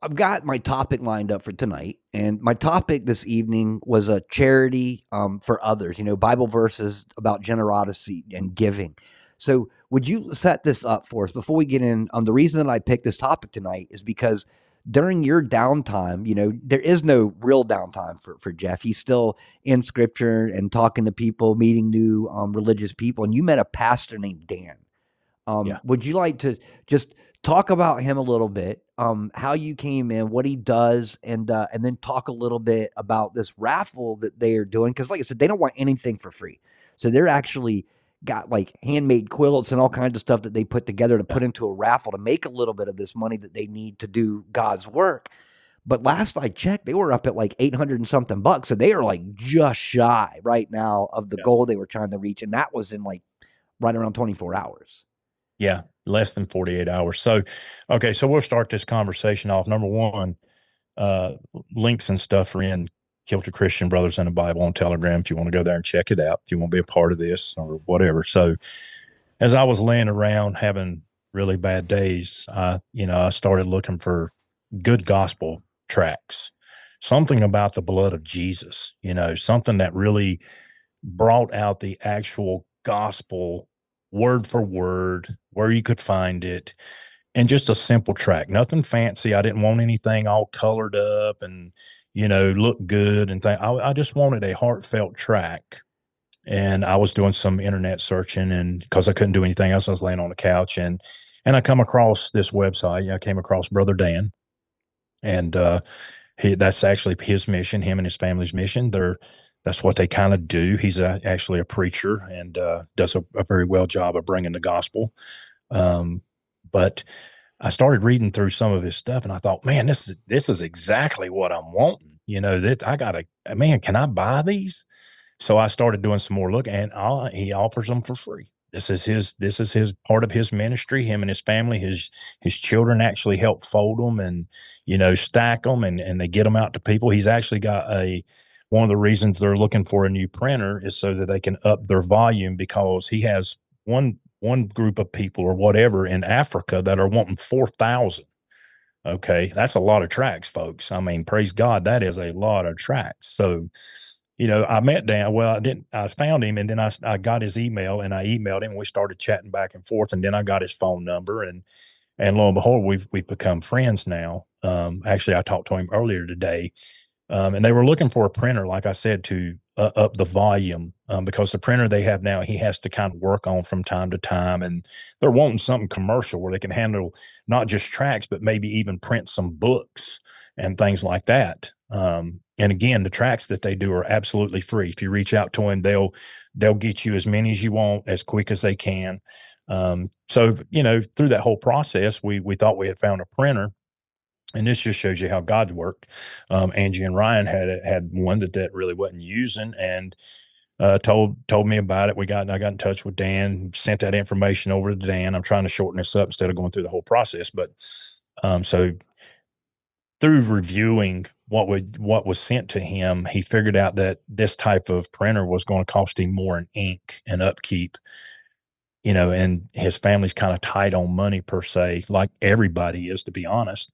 I've got my topic lined up for tonight, and my topic this evening was a charity um, for others. You know, Bible verses about generosity and giving. So, would you set this up for us before we get in? Um, the reason that I picked this topic tonight is because during your downtime, you know, there is no real downtime for, for Jeff. He's still in scripture and talking to people, meeting new um, religious people. And you met a pastor named Dan. Um, Yeah. Would you like to just talk about him a little bit, um, how you came in, what he does, and uh, and then talk a little bit about this raffle that they are doing? Because, like I said, they don't want anything for free, so they're actually got like handmade quilts and all kinds of stuff that they put together to put into a raffle to make a little bit of this money that they need to do God's work. But last I checked, they were up at like 800 and something bucks. So they are like just shy right now of the Yeah. goal they were trying to reach. And that was in like right around 24 hours. Yeah, less than 48 hours. So, okay, so we'll start this conversation off. Number one, uh, links and stuff are in Kilted Christian Brothers in the Bible on Telegram if you want to go there and check it out, if you want to be a part of this or whatever. So, as I was laying around having really bad days, I, you know, I started looking for good gospel tracts, something about the blood of Jesus, you know, something that really brought out the actual gospel word for word, where you could find it, and just a simple tract, nothing fancy. I didn't want anything all colored up and you know look good and thing. I, I just wanted a heartfelt tract. And I was doing some internet searching, and because I couldn't do anything else, I was laying on the couch, and and I come across this website. I came across Brother Dan, and uh, he, that's actually his mission, him and his family's mission. They're that's what they kind of do. He's a, actually a preacher and uh, does a, a, very well job of bringing the gospel. Um, but I started reading through some of his stuff, and I thought, man, this is this is exactly what I'm wanting. You know, that I got to man, can I buy these? So I started doing some more look, and I'll, he offers them for free. This is his. This is his part of his ministry. Him and his family, his his children actually help fold them and you know stack them, and and they get them out to people. He's actually got a one of the reasons they're looking for a new printer is so that they can up their volume because he has one one group of people or whatever in Africa that are wanting 4,000. Okay. That's a lot of tracts, folks. I mean, praise God, that is a lot of tracts. So, you know, I met Dan. Well, I didn't, I found him and then I, I got his email and I emailed him. And we started chatting back and forth. And then I got his phone number and, and lo and behold, we've, we've become friends now. Um, actually, I talked to him earlier today um, and they were looking for a printer, like I said, to uh, up the volume um, because the printer they have now, he has to kind of work on from time to time. And they're wanting something commercial where they can handle not just tracts, but maybe even print some books and things like that. Um, and again, the tracks that they do are absolutely free. If you reach out to them, they'll they'll get you as many as you want as quick as they can. Um, so you know, through that whole process, we we thought we had found a printer and this just shows you how God worked. Um, Angie and Ryan had had one that that really wasn't using, and uh, told told me about it. We got I got in touch with Dan, sent that information over to Dan. I'm trying to shorten this up instead of going through the whole process, but um, so through reviewing what would what was sent to him, he figured out that this type of printer was going to cost him more in ink and upkeep. You know, and his family's kind of tight on money per se, like everybody is, to be honest.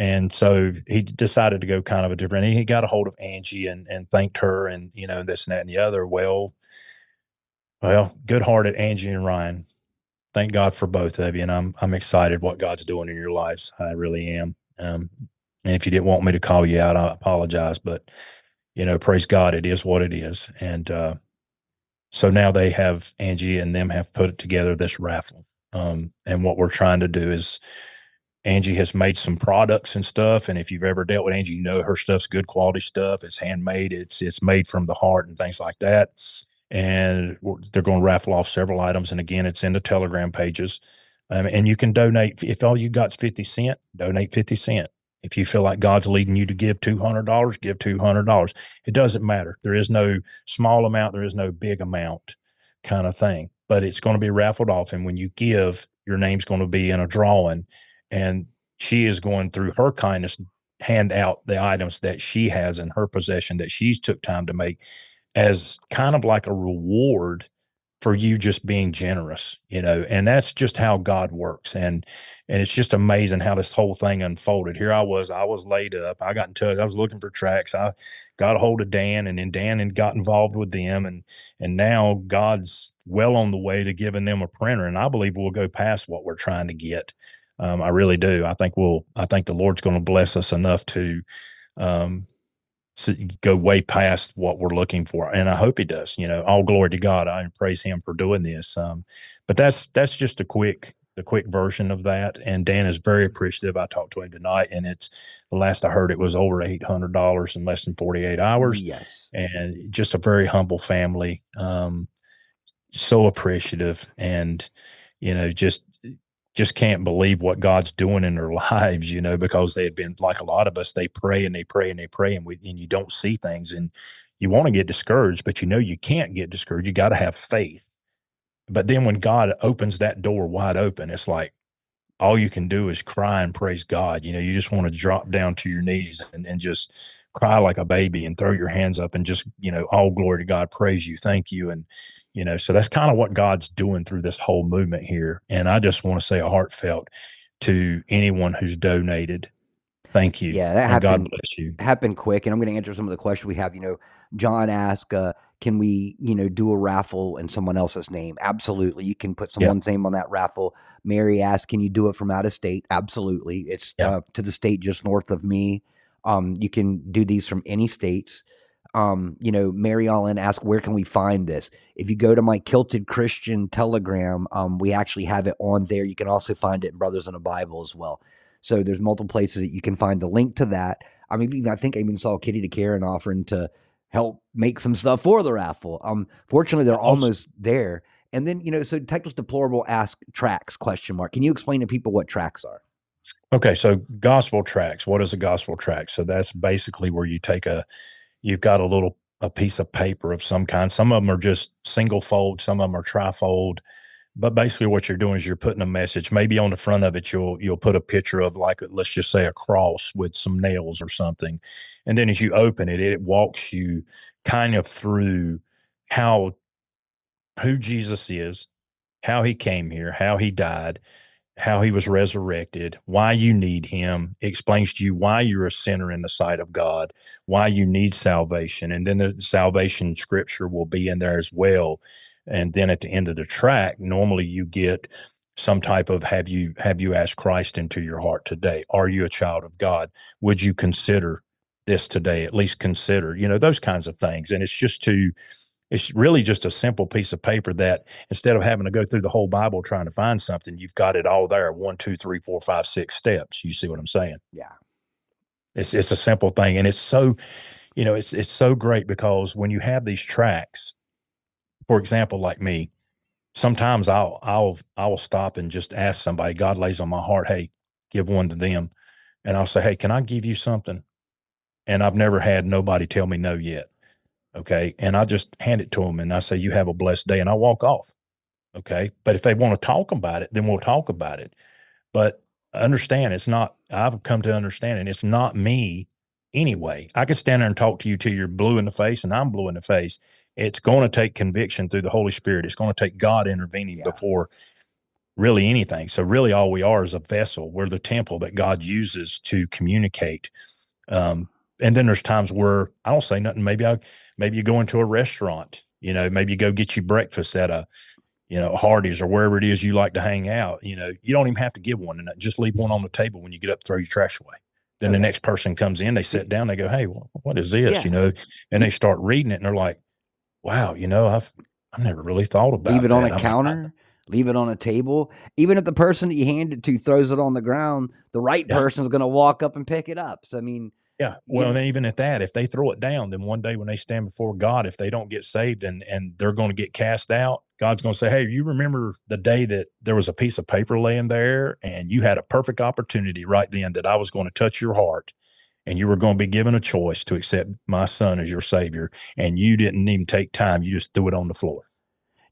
And so he decided to go kind of a different. He got a hold of Angie and and thanked her, and you know this and that and the other. Well, well, good hearted Angie and Ryan. Thank God for both of you, and I'm I'm excited what God's doing in your lives. I really am. Um, and if you didn't want me to call you out, I apologize, but you know, praise God, it is what it is. And uh, so now they have Angie and them have put together this raffle. Um, and what we're trying to do is Angie has made some products and stuff. And if you've ever dealt with Angie, you know her stuff's good quality stuff. It's handmade. It's it's made from the heart and things like that. And they're going to raffle off several items. And again, it's in the Telegram pages. Um, and you can donate if all you got's fifty cent. Donate fifty cent. If you feel like God's leading you to give two hundred dollars, give two hundred dollars. It doesn't matter. There is no small amount. There is no big amount, kind of thing. But it's going to be raffled off. And when you give, your name's going to be in a drawing and she is going through her kindness hand out the items that she has in her possession that she's took time to make as kind of like a reward for you just being generous you know and that's just how god works and and it's just amazing how this whole thing unfolded. Here i was i was laid up i got in touch i was looking for tracts i got a hold of dan and then dan and got involved with them and and now god's well on the way to giving them a printer and i believe we'll go past what we're trying to get um, I really do. I think we'll. I think the Lord's going to bless us enough to um, go way past what we're looking for, and I hope He does. You know, all glory to God. I praise Him for doing this. Um, but that's that's just a quick the quick version of that. And Dan is very appreciative. I talked to him tonight, and it's the last I heard it was over eight hundred dollars in less than forty eight hours. Yes, and just a very humble family. Um, so appreciative, and you know, just just can't believe what God's doing in their lives, you know, because they had been like a lot of us, they pray and they pray and they pray and we and you don't see things and you want to get discouraged, but you know you can't get discouraged. You got to have faith. But then when God opens that door wide open, it's like all you can do is cry and praise God. You know, you just want to drop down to your knees and, and just cry like a baby and throw your hands up and just, you know, all glory to God, praise you, thank you. And you know so that's kind of what god's doing through this whole movement here and i just want to say a heartfelt to anyone who's donated. Thank you yeah that happened god bless you. happened quick and i'm going to answer some of the questions we have you know. John asked uh, can we you know do a raffle in someone else's name? Absolutely you can put someone's yep. name on that raffle. Mary asked can you do it from out of state? Absolutely it's yep. uh, to the state just north of me. Um, you can do these from any states um, you know, Mary Allen asked, where can we find this? If you go to my Kilted Christian Telegram, um, we actually have it on there. You can also find it in Brothers in the Bible as well. So there's multiple places that you can find the link to that. I mean, I think I even saw Kitty to Karen offering to help make some stuff for the raffle. Um, fortunately, they're almost there. And then you know, so Texas Deplorable ask tracts question mark. Can you explain to people what tracts are? Okay, so gospel tracts. What is a gospel tract? So that's basically where you take a, you've got a little a piece of paper of some kind. Some of them are just single fold. Some of them are trifold. But basically, what you're doing is you're putting a message. Maybe on the front of it, you'll you'll put a picture of like let's just say a cross with some nails or something, and then as you open it, it walks you kind of through how who Jesus is, how he came here, how he died, how he was resurrected, why you need him, explains to you why you're a sinner in the sight of God, why you need salvation. And then the salvation scripture will be in there as well. And then at the end of the tract, normally you get some type of have you have you asked Christ into your heart today? Are you a child of God? Would you consider this today? At least consider, you know, those kinds of things. And it's just to it's really just a simple piece of paper that instead of having to go through the whole Bible trying to find something, you've got it all there. One, two, three, four, five, six steps. You see what I'm saying? Yeah. It's it's a simple thing. And it's so, you know, it's it's so great because when you have these tracts, for example, like me, sometimes I'll I'll I'll stop and just ask somebody, God lays on my heart, hey, give one to them. And I'll say, Hey, can I give you something? And I've never had nobody tell me no yet. Okay. And I just hand it to them and I say, You have a blessed day. And I walk off. Okay. But if they want to talk about it, then we'll talk about it. But understand it's not, I've come to understand, and It's not me anyway. I can stand there and talk to you till you're blue in the face and I'm blue in the face. It's going to take conviction through the Holy Spirit. It's going to take God intervening Yeah. before really anything. So really all we are is a vessel. We're the temple that God uses to communicate. Um, and then there's times where I don't say nothing. Maybe I, maybe you go into a restaurant, you know, maybe you go get you breakfast at a, you know, Hardee's or wherever it is you like to hang out. You know, you don't even have to give one and just leave one on the table when you get up, throw your trash away. Then the next person comes in, they sit down, they go, Hey, wh- what is this? Yeah. You know, and they start reading it and they're like, wow, you know, I've, I've never really thought about it. Leave it on that. a I'm- counter. Leave it on a table. Even if the person that you hand it to throws it on the ground, the right Yeah. person's going to walk up and pick it up. So I mean, Yeah. Well, know- and even at that, if they throw it down, then one day when they stand before God, if they don't get saved and and they're going to get cast out, God's going to say, "Hey, you remember the day that there was a piece of paper laying there, and you had a perfect opportunity right then that I was going to touch your heart, and you were going to be given a choice to accept my son as your savior, and you didn't even take time; you just threw it on the floor,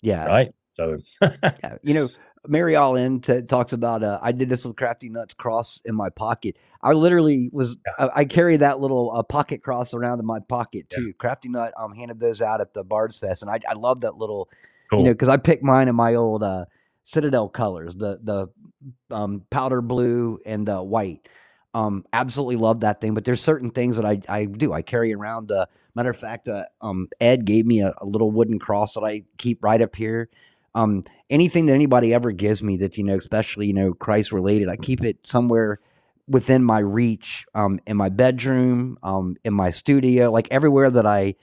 yeah, right? So, Yeah, you know, Mary Allen t- talks about. Uh, I did this with Crafty Nuts cross in my pocket. I literally was. I, I carry that little uh, pocket cross around in my pocket Yeah. too. Crafty Nut um handed those out at the Bards Fest, and I I love that little. cool. You know, because I picked mine in my old uh, Citadel colors, the the um, powder blue and the white. Um, absolutely love that thing. But there's certain things that I I do. I carry around. Uh, matter of fact, uh, um, Ed gave me a, a little wooden cross that I keep right up here. Um, anything that anybody ever gives me that you know, especially you know Christ related, I keep it somewhere within my reach. Um, in my bedroom, um, in my studio, like everywhere that I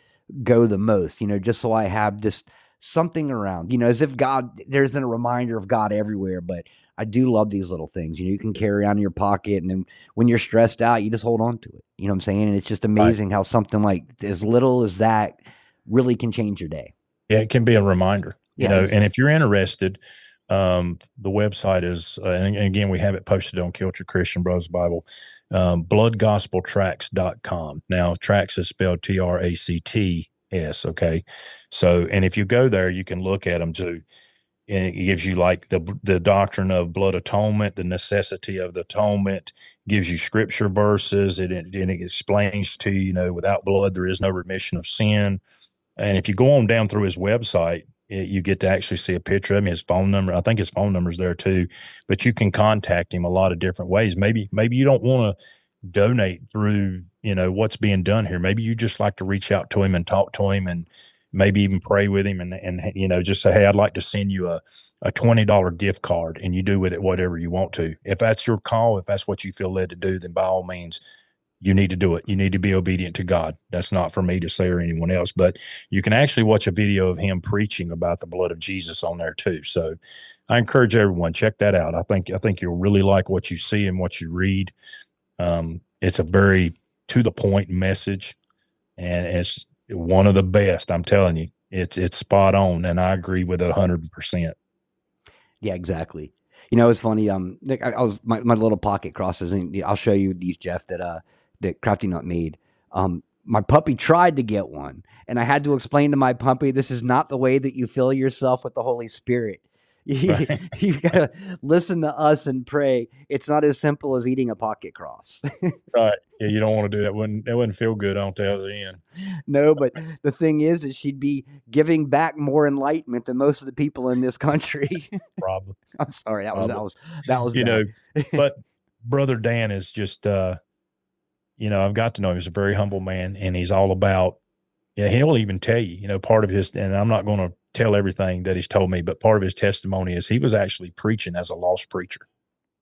go the most. You know, just so I have just something around. You know, as if God there isn't a reminder of God everywhere, but. I do love these little things. You know, you can carry on in your pocket, and then when you're stressed out, you just hold on to it. You know what I'm saying? And it's just amazing how something like as little as that really can change your day. Yeah, it can be a reminder, you know. And if you're interested, um, the website is, uh, and, and again, we have it posted on Kilted Christian Brothers Bible, um, bloodgospeltracts.com. Now, tracts is spelled T R A C T S. Okay. So, and if you go there, you can look at them too. And it gives you like the the doctrine of blood atonement, the necessity of the atonement, gives you scripture verses, and it, and it explains to you, you know, without blood there is no remission of sin. And if you go on down through his website, it, you get to actually see a picture of him, his phone number. I think his phone number's there too. But you can contact him a lot of different ways. Maybe maybe you don't want to donate through you know what's being done here. Maybe you just like to reach out to him and talk to him and maybe even pray with him and and you know just say hey i'd like to send you a, a $20 gift card and you do with it whatever you want to if that's your call if that's what you feel led to do then by all means you need to do it you need to be obedient to god that's not for me to say or anyone else but you can actually watch a video of him preaching about the blood of jesus on there too so i encourage everyone check that out i think i think you'll really like what you see and what you read um, it's a very to the point message and it's one of the best. I'm telling you, it's it's spot on, and I agree with it hundred percent. Yeah, exactly. You know, it's funny. Um, Nick, I, I was my, my little pocket crosses, and I'll show you these Jeff that uh that Crafty Nut made. Um, my puppy tried to get one, and I had to explain to my puppy, this is not the way that you fill yourself with the Holy Spirit. Right. you gotta listen to us and pray. It's not as simple as eating a pocket cross. right. Yeah, you don't want to do that. Wouldn't that wouldn't feel good on the other end. No, but the thing is, is she'd be giving back more enlightenment than most of the people in this country. Probably. I'm sorry. That was that was that was you bad. know. But brother Dan is just uh you know, I've got to know him. He's a very humble man and he's all about yeah, he'll even tell you, you know, part of his and I'm not going to tell everything that he's told me, but part of his testimony is he was actually preaching as a lost preacher.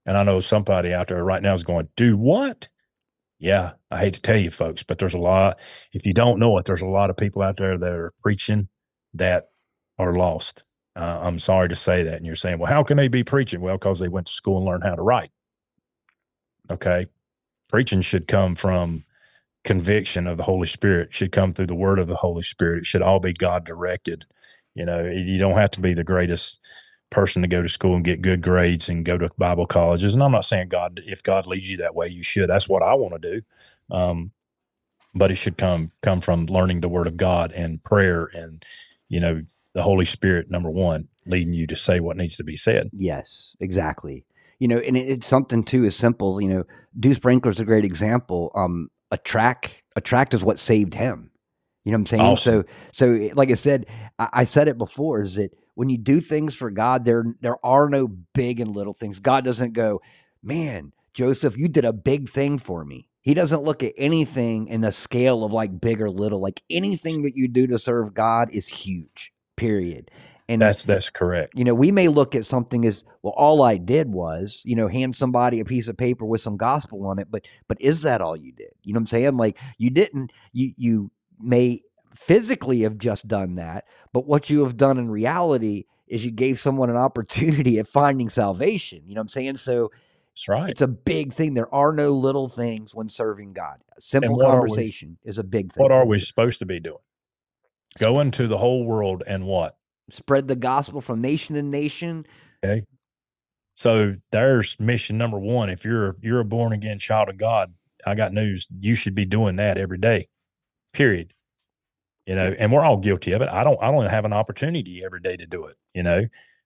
And I know somebody out there right now is going, do what? Yeah, I hate to tell you folks, but there's a lot, if you don't know it, there's a lot of people out there that are preaching that are lost. Uh, I'm sorry to say that. And you're saying, well, how can they be preaching? Well, because they went to school and learned how to write. Okay. Preaching should come from conviction of the Holy Spirit, should come through the word of the Holy Spirit. It should all be God directed. You know, you don't have to be the greatest person to go to school and get good grades and go to Bible colleges. And I'm not saying God, if God leads you that way, you should. That's what I want to do. Um, but it should come come from learning the Word of God and prayer and you know the Holy Spirit. Number one, leading you to say what needs to be said. Yes, exactly. You know, and it, it's something too as simple. You know, Dew Sprinkler's a great example. Um, a tract, a tract is what saved him. You know what I'm saying? Awesome. So, so like I said, I, I, said it before is that when you do things for God, there there are no big and little things. God doesn't go, man, Joseph, you did a big thing for me. He doesn't look at anything in the scale of like big or little. Like anything that you do to serve God is huge. Period. And that's that's correct. You know, we may look at something as well. All I did was, you know, hand somebody a piece of paper with some gospel on it. But but is that all you did? You know what I'm saying? Like you didn't. You you may physically have just done that, but what you have done in reality is you gave someone an opportunity at finding salvation. You know what I'm saying? So that's right. It's a big thing. There are no little things when serving God. Simple conversation we, is a big thing. What are we supposed to be doing? Go into the whole world and what? Spread the gospel from nation to nation. Okay. So there's mission number one. If you're you're a born again child of God, I got news. You should be doing that every day period you know and we're all guilty of it i don't i don't have an opportunity every day to do it you know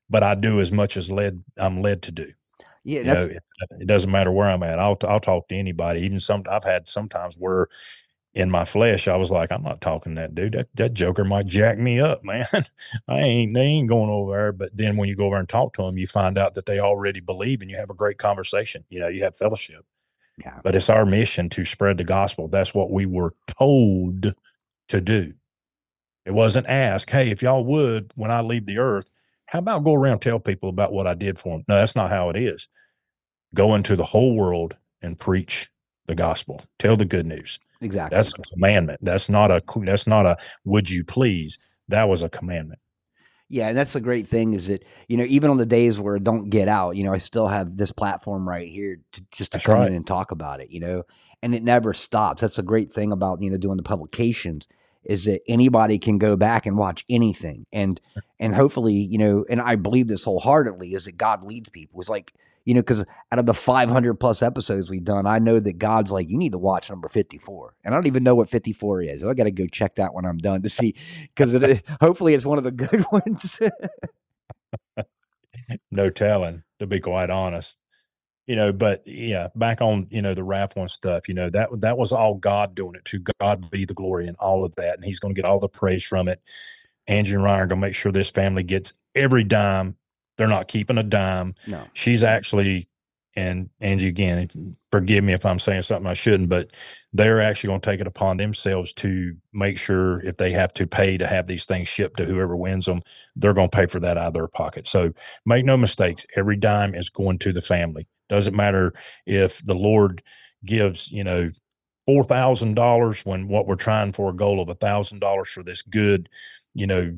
but i do as much as led i'm led to do yeah you know, it, it, doesn't matter where i'm at i'll i'll talk to anybody even some i've had sometimes where in my flesh i was like i'm not talking to that dude that, that joker might jack me up man i ain't they ain't going over there but then when you go over and talk to them you find out that they already believe and you have a great conversation you know you have fellowship yeah. But it's our mission to spread the gospel. That's what we were told to do. It wasn't asked, hey, if y'all would, when I leave the earth, how about go around tell people about what I did for them? No, that's not how it is. Go into the whole world and preach the gospel. Tell the good news. Exactly. That's a commandment. That's not a that's not a would you please. That was a commandment. Yeah, and that's the great thing is that you know even on the days where it don't get out, you know, I still have this platform right here to just to that's come right. in and talk about it, you know, and it never stops. That's a great thing about you know doing the publications is that anybody can go back and watch anything, and and hopefully you know, and I believe this wholeheartedly is that God leads people. It's like you know, because out of the 500 plus episodes we've done, I know that God's like, you need to watch number 54. And I don't even know what 54 is. I got to go check that when I'm done to see, because hopefully it's one of the good ones. no telling, to be quite honest. You know, but yeah, back on, you know, the Ralph one stuff, you know, that that was all God doing it to God be the glory and all of that. And he's going to get all the praise from it. Angie and Ryan are going to make sure this family gets every dime they're not keeping a dime. No. She's actually, and Angie, again, forgive me if I'm saying something I shouldn't, but they're actually going to take it upon themselves to make sure if they have to pay to have these things shipped to whoever wins them, they're going to pay for that out of their pocket. So make no mistakes, every dime is going to the family. Doesn't matter if the Lord gives, you know, four thousand dollars when what we're trying for a goal of a thousand dollars for this good, you know,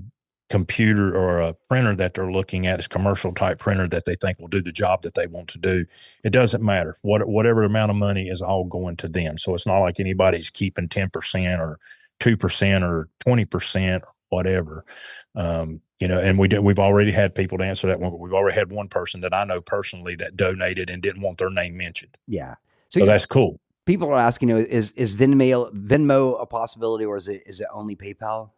computer or a printer that they're looking at is commercial type printer that they think will do the job that they want to do. It doesn't matter. What whatever amount of money is all going to them. So it's not like anybody's keeping 10% or two percent or twenty percent or whatever. Um, you know, and we we've already had people to answer that one. but We've already had one person that I know personally that donated and didn't want their name mentioned. Yeah. So, you- that's cool. people are asking, you know, is is Venmo Venmo a possibility or is it is it only PayPal?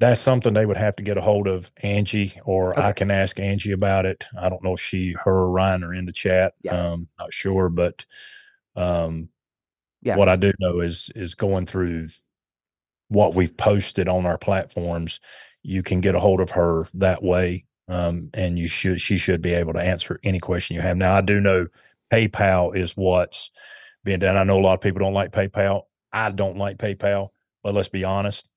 That's something they would have to get a hold of Angie, or I can ask Angie about it. I don't know if she, her, or Ryan are in the chat. Yeah. Um, not sure, but um, Yeah. what I do know is is going through what we've posted on our platforms. You can get a hold of her that way, um, and you should she should be able to answer any question you have. Now, I do know PayPal is what's being done. I know a lot of people don't like PayPal. I don't like PayPal, but let's be honest.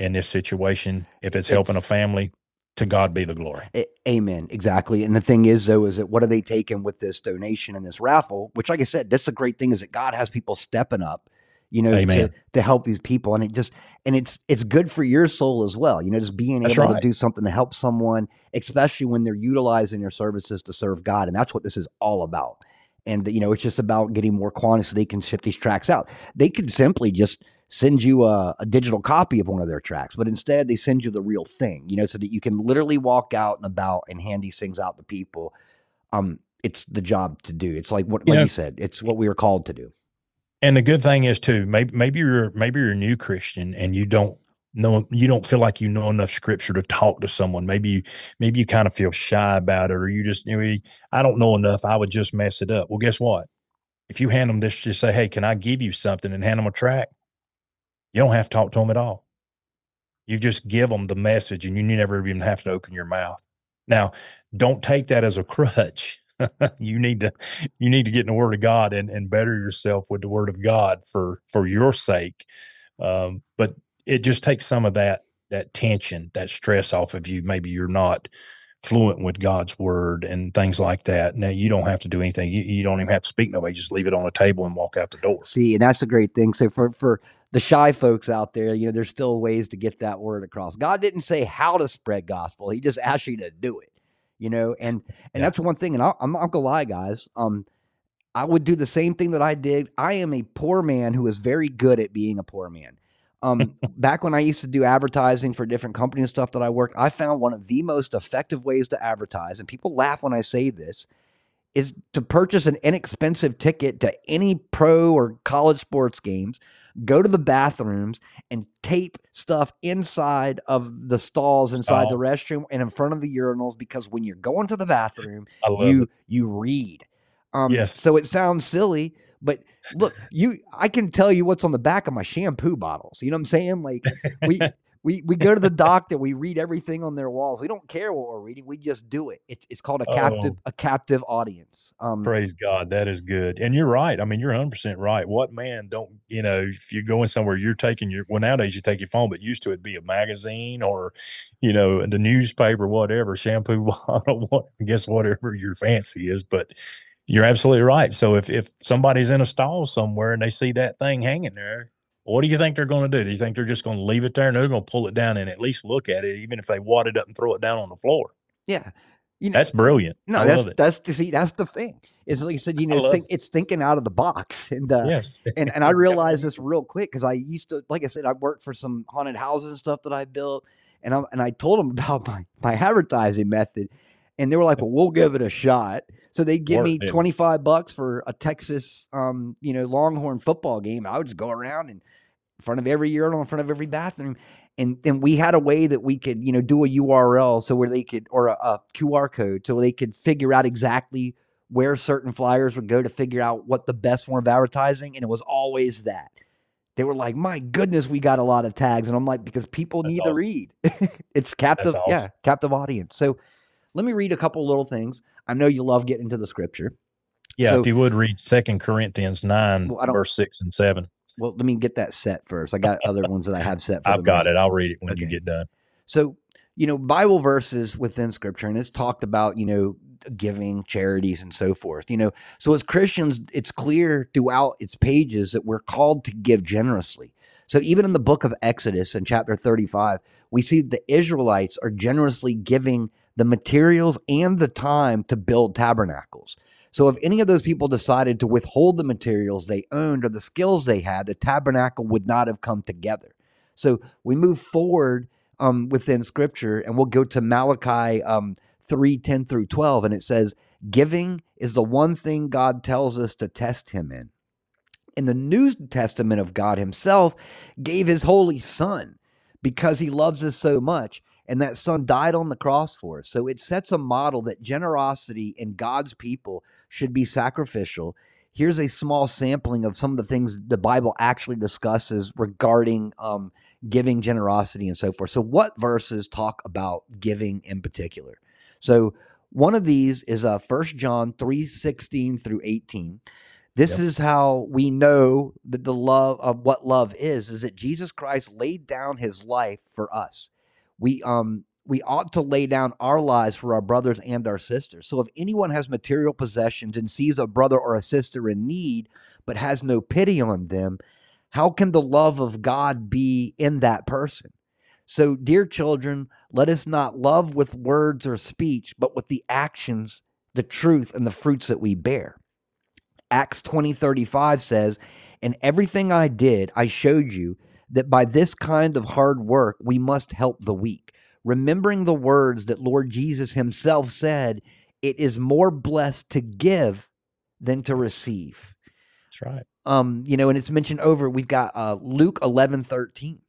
In this situation, if it's helping a family, to God be the glory. Amen. Exactly. And the thing is, though, is that what are they taking with this donation and this raffle? Which, like I said, that's the great thing is that God has people stepping up, you know, to, Amen. to help these people, and it just and it's it's good for your soul as well. You know, just being That's able to do something to help someone, especially when they're utilizing your services to serve God, and that's what this is all about. And you know, it's just about getting more quantity so they can ship these tracts out. They could simply just send you a, a digital copy of one of their tracts, but instead they send you the real thing, you know, so that you can literally walk out and about and hand these things out to people. Um, it's the job to do. It's like what, You like know- you said, it's what we were called to do. And the good thing is too, maybe maybe you're maybe you're a new Christian and you don't know you don't feel like you know enough scripture to talk to someone. Maybe you maybe you kind of feel shy about it, or you just you know, I don't know enough. I would just mess it up. Well, guess what? If you hand them this, just say, "Hey, can I give you something?" and hand them a tract. You don't have to talk to them at all. You just give them the message, and you never even have to open your mouth. Now, don't take that as a crutch. you need to you need to get in the Word of God and and better yourself with the Word of God for for your sake. Um, but it just takes some of that that tension, that stress off of you. Maybe you're not fluent with God's word and things like that. Now you don't have to do anything. You, you don't even have to speak nobody. Just leave it on a table and walk out the door. See, and that's the great thing. So for for the shy folks out there, you know, there's still ways to get that word across. God didn't say how to spread gospel; He just asked you to do it. You know, and and Yeah. that's one thing. And I, I'm not gonna lie, guys. Um, I would do the same thing that I did. I am a poor man who is very good at being a poor man. Um, back when I used to do advertising for different companies and stuff that I worked, I found one of the most effective ways to advertise, and people laugh when I say this, is to purchase an inexpensive ticket to any pro or college sports games, go to the bathrooms and tape stuff inside of the stalls inside the restroom and in front of the urinals because when you're going to the bathroom, you it. you read. Um, Yes. So it sounds silly, but look, you I can tell you what's on the back of my shampoo bottles. You know what I'm saying? Like we we we go to the doctor, we read everything on their walls. We don't care what we're reading, we just do it. It's it's called a captive Oh. a captive audience. Um, Praise God. That is good. And you're right. I mean, you're 100% right. What man don't, you know, if you're going somewhere, you're taking your, well, nowadays you take your phone, but used to it be a magazine or, you know, the newspaper, whatever, shampoo bottle, what, I guess whatever your fancy is. But you're absolutely right. So if, if somebody's in a stall somewhere and they see that thing hanging there, what do you think they're going to do? Do you think they're just going to leave it there and they're going to pull it down and at least look at it, even if they wad it up and throw it down on the floor? yeah. You know, That's brilliant. no, I that's love it. that's the see that's the thing. It's like you said, you know, think it's thinking out of the box. And uh, yes. and and I realized this real quick because I used to, like I said, I worked for some haunted houses and stuff that I built, and I and I told them about my my advertising method, and they were like, "Well, we'll give it a shot." So they give me twenty five bucks for a Texas, um, you know, Longhorn football game. I would just go around and front of every urinal, in front of every bathroom. And then we had a way that we could, you know, do a URL so where they could, or a, a QR code, so they could figure out exactly where certain flyers would go to figure out what the best form of advertising. And it was always that. They were like, my goodness, we got a lot of tags. And I'm like, because people That's need awesome. to read. it's captive. Yeah, captive audience. So let me read a couple little things. I know you love getting to the scripture. Yeah, So- if you would read Second Corinthians nine, Well, verse six and seven. Well, let me get that set first. I got other ones that I have set for I've got moment. it. I'll read it when you get done. So, you know, Bible verses within scripture, and it's talked about, you know, giving, charities, and so forth. You know, so as Christians, it's clear throughout its pages that we're called to give generously. So even in the book of Exodus in chapter 35, we see the Israelites are generously giving the materials and the time to build tabernacles. So if any of those people decided to withhold the materials they owned or the skills they had, the tabernacle would not have come together. So we move forward um, within Scripture, and we'll go to Malachi um, three ten through twelve, and it says, "Giving is the one thing God tells us to test Him in." In the New Testament of God Himself, gave His Holy Son because He loves us so much and that son died on the cross for us. So it sets a model that generosity in God's people should be sacrificial. Here's a small sampling of some of the things the Bible actually discusses regarding um, giving, generosity, and so forth. So, what verses talk about giving in particular? So, one of these is uh, 1 John 3 16 through 18. This yep. is how we know that the love of what love is, is that Jesus Christ laid down his life for us we um we ought to lay down our lives for our brothers and our sisters. So if anyone has material possessions and sees a brother or a sister in need but has no pity on them, how can the love of God be in that person? So, dear children, let us not love with words or speech, but with the actions, the truth, and the fruits that we bear. Acts 20 35 says, And everything I did, I showed you that by this kind of hard work, we must help the weak. Remembering the words that Lord Jesus himself said, it is more blessed to give than to receive. That's right. Um, you know, and it's mentioned over, we've got uh, Luke 11 13.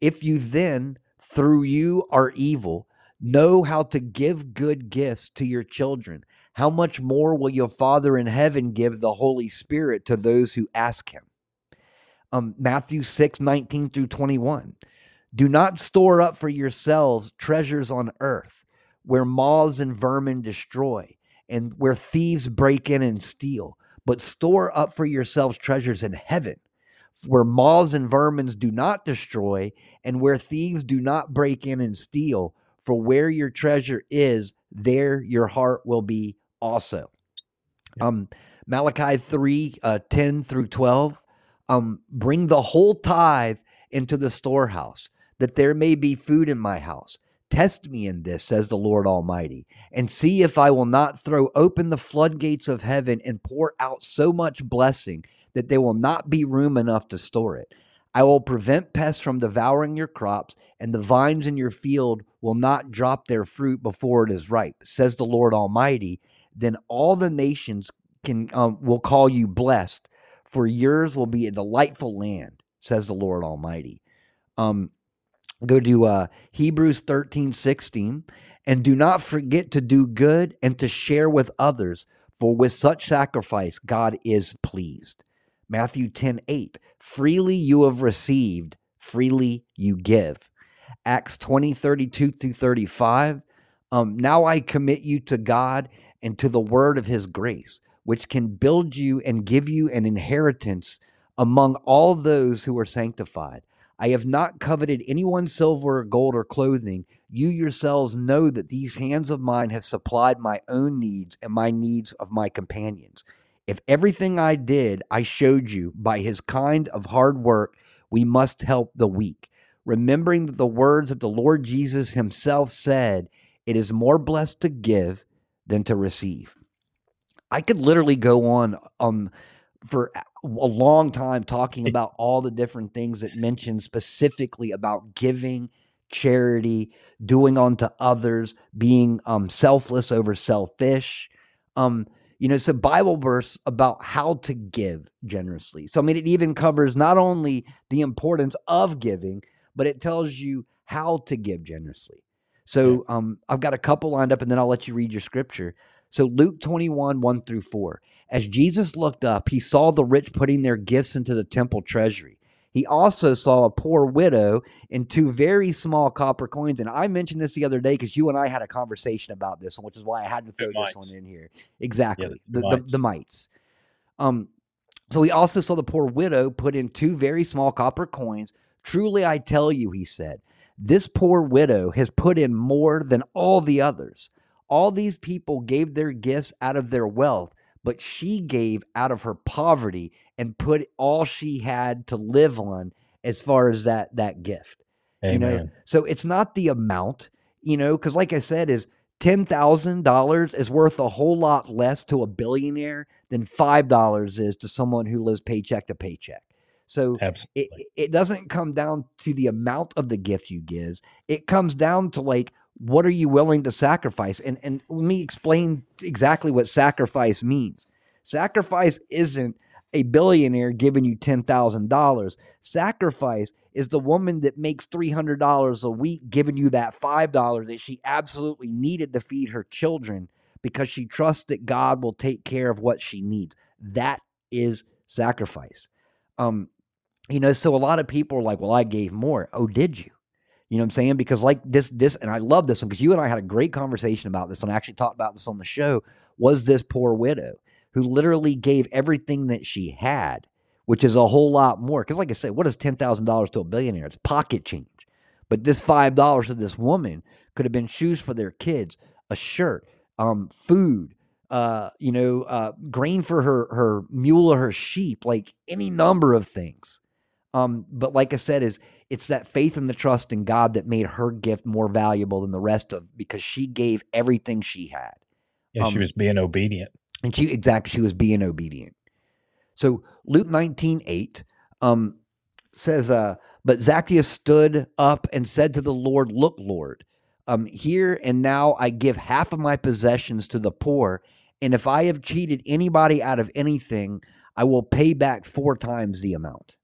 If you then, through you are evil, know how to give good gifts to your children, how much more will your Father in heaven give the Holy Spirit to those who ask him? Um, Matthew 6, 19 through 21. Do not store up for yourselves treasures on earth where moths and vermin destroy and where thieves break in and steal, but store up for yourselves treasures in heaven where moths and vermin do not destroy and where thieves do not break in and steal. For where your treasure is, there your heart will be also. Um, Malachi 3 uh, 10 through 12 um, bring the whole tithe into the storehouse, that there may be food in my house. Test me in this, says the Lord Almighty, and see if I will not throw open the floodgates of heaven and pour out so much blessing that there will not be room enough to store it. I will prevent pests from devouring your crops, and the vines in your field will not drop their fruit before it is ripe, says the Lord Almighty. Then all the nations can um, will call you blessed for yours will be a delightful land, says the Lord Almighty. Um, go to uh, Hebrews 13, 16. And do not forget to do good and to share with others, for with such sacrifice God is pleased. Matthew 10, 8. Freely you have received, freely you give. Acts 20, 32 through 35. Um, now I commit you to God and to the word of his grace which can build you and give you an inheritance among all those who are sanctified. I have not coveted anyone's silver or gold or clothing. You yourselves know that these hands of mine have supplied my own needs and my needs of my companions. If everything I did I showed you by his kind of hard work, we must help the weak. Remembering that the words that the Lord Jesus himself said, it is more blessed to give than to receive. I could literally go on um for a long time talking about all the different things that mention specifically about giving, charity, doing unto others, being um selfless over selfish. Um you know, it's a Bible verse about how to give generously. So I mean it even covers not only the importance of giving, but it tells you how to give generously. So um, I've got a couple lined up, and then I'll let you read your scripture. So, Luke 21, 1 through 4. As Jesus looked up, he saw the rich putting their gifts into the temple treasury. He also saw a poor widow and two very small copper coins. And I mentioned this the other day because you and I had a conversation about this, which is why I had to throw this one in here. Exactly. Yeah, the, the, mites. The, the mites. Um, so he also saw the poor widow put in two very small copper coins. Truly, I tell you, he said, this poor widow has put in more than all the others. All these people gave their gifts out of their wealth, but she gave out of her poverty and put all she had to live on as far as that that gift. Amen. You know, so it's not the amount, you know, because like I said, is ten thousand dollars is worth a whole lot less to a billionaire than five dollars is to someone who lives paycheck to paycheck. So Absolutely. it, it doesn't come down to the amount of the gift you give. It comes down to like, what are you willing to sacrifice? And and let me explain exactly what sacrifice means. Sacrifice isn't a billionaire giving you $10,000. Sacrifice is the woman that makes $300 a week giving you that $5 that she absolutely needed to feed her children because she trusts that God will take care of what she needs. That is sacrifice. Um, you know, so a lot of people are like, well, I gave more. Oh, did you? You know what I'm saying? Because like this, this, and I love this one because you and I had a great conversation about this, and I actually talked about this on the show. Was this poor widow who literally gave everything that she had, which is a whole lot more? Because, like I said, what is ten thousand dollars to a billionaire? It's pocket change. But this five dollars to this woman could have been shoes for their kids, a shirt, um, food, uh, you know, uh, grain for her her mule or her sheep, like any number of things. Um, but like I said, is it's that faith and the trust in God that made her gift more valuable than the rest of because she gave everything she had. Yeah, she um, was being obedient. And she exactly she was being obedient. So Luke 19, 8 um, says, uh, but Zacchaeus stood up and said to the Lord, Look, Lord, um, here and now I give half of my possessions to the poor, and if I have cheated anybody out of anything, I will pay back four times the amount.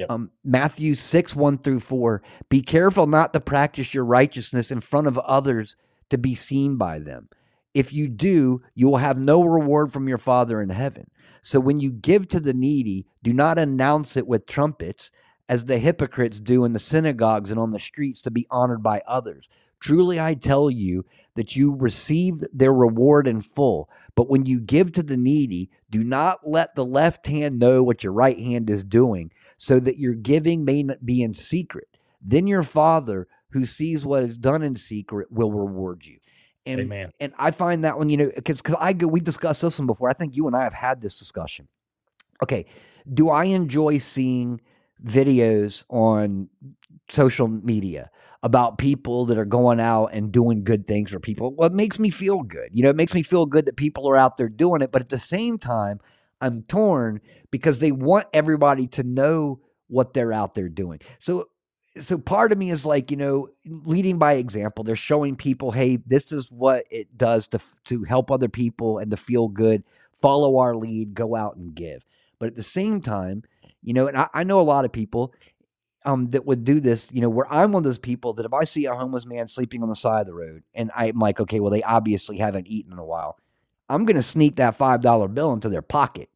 Yep. Um, Matthew 6, 1 through 4. Be careful not to practice your righteousness in front of others to be seen by them. If you do, you will have no reward from your Father in heaven. So when you give to the needy, do not announce it with trumpets, as the hypocrites do in the synagogues and on the streets to be honored by others. Truly, I tell you that you receive their reward in full. But when you give to the needy, do not let the left hand know what your right hand is doing, so that your giving may not be in secret. Then your Father, who sees what is done in secret, will reward you. And Amen. and I find that one, you know, because because I go, we've discussed this one before. I think you and I have had this discussion. Okay, do I enjoy seeing videos on social media about people that are going out and doing good things for people? Well, it makes me feel good. You know, it makes me feel good that people are out there doing it. But at the same time, I'm torn because they want everybody to know what they're out there doing. So so part of me is like you know leading by example. They're showing people hey this is what it does to to help other people and to feel good. Follow our lead. Go out and give. But at the same time you know and i, I know a lot of people um that would do this you know where i'm one of those people that if i see a homeless man sleeping on the side of the road and i'm like okay well they obviously haven't eaten in a while i'm going to sneak that five dollar bill into their pocket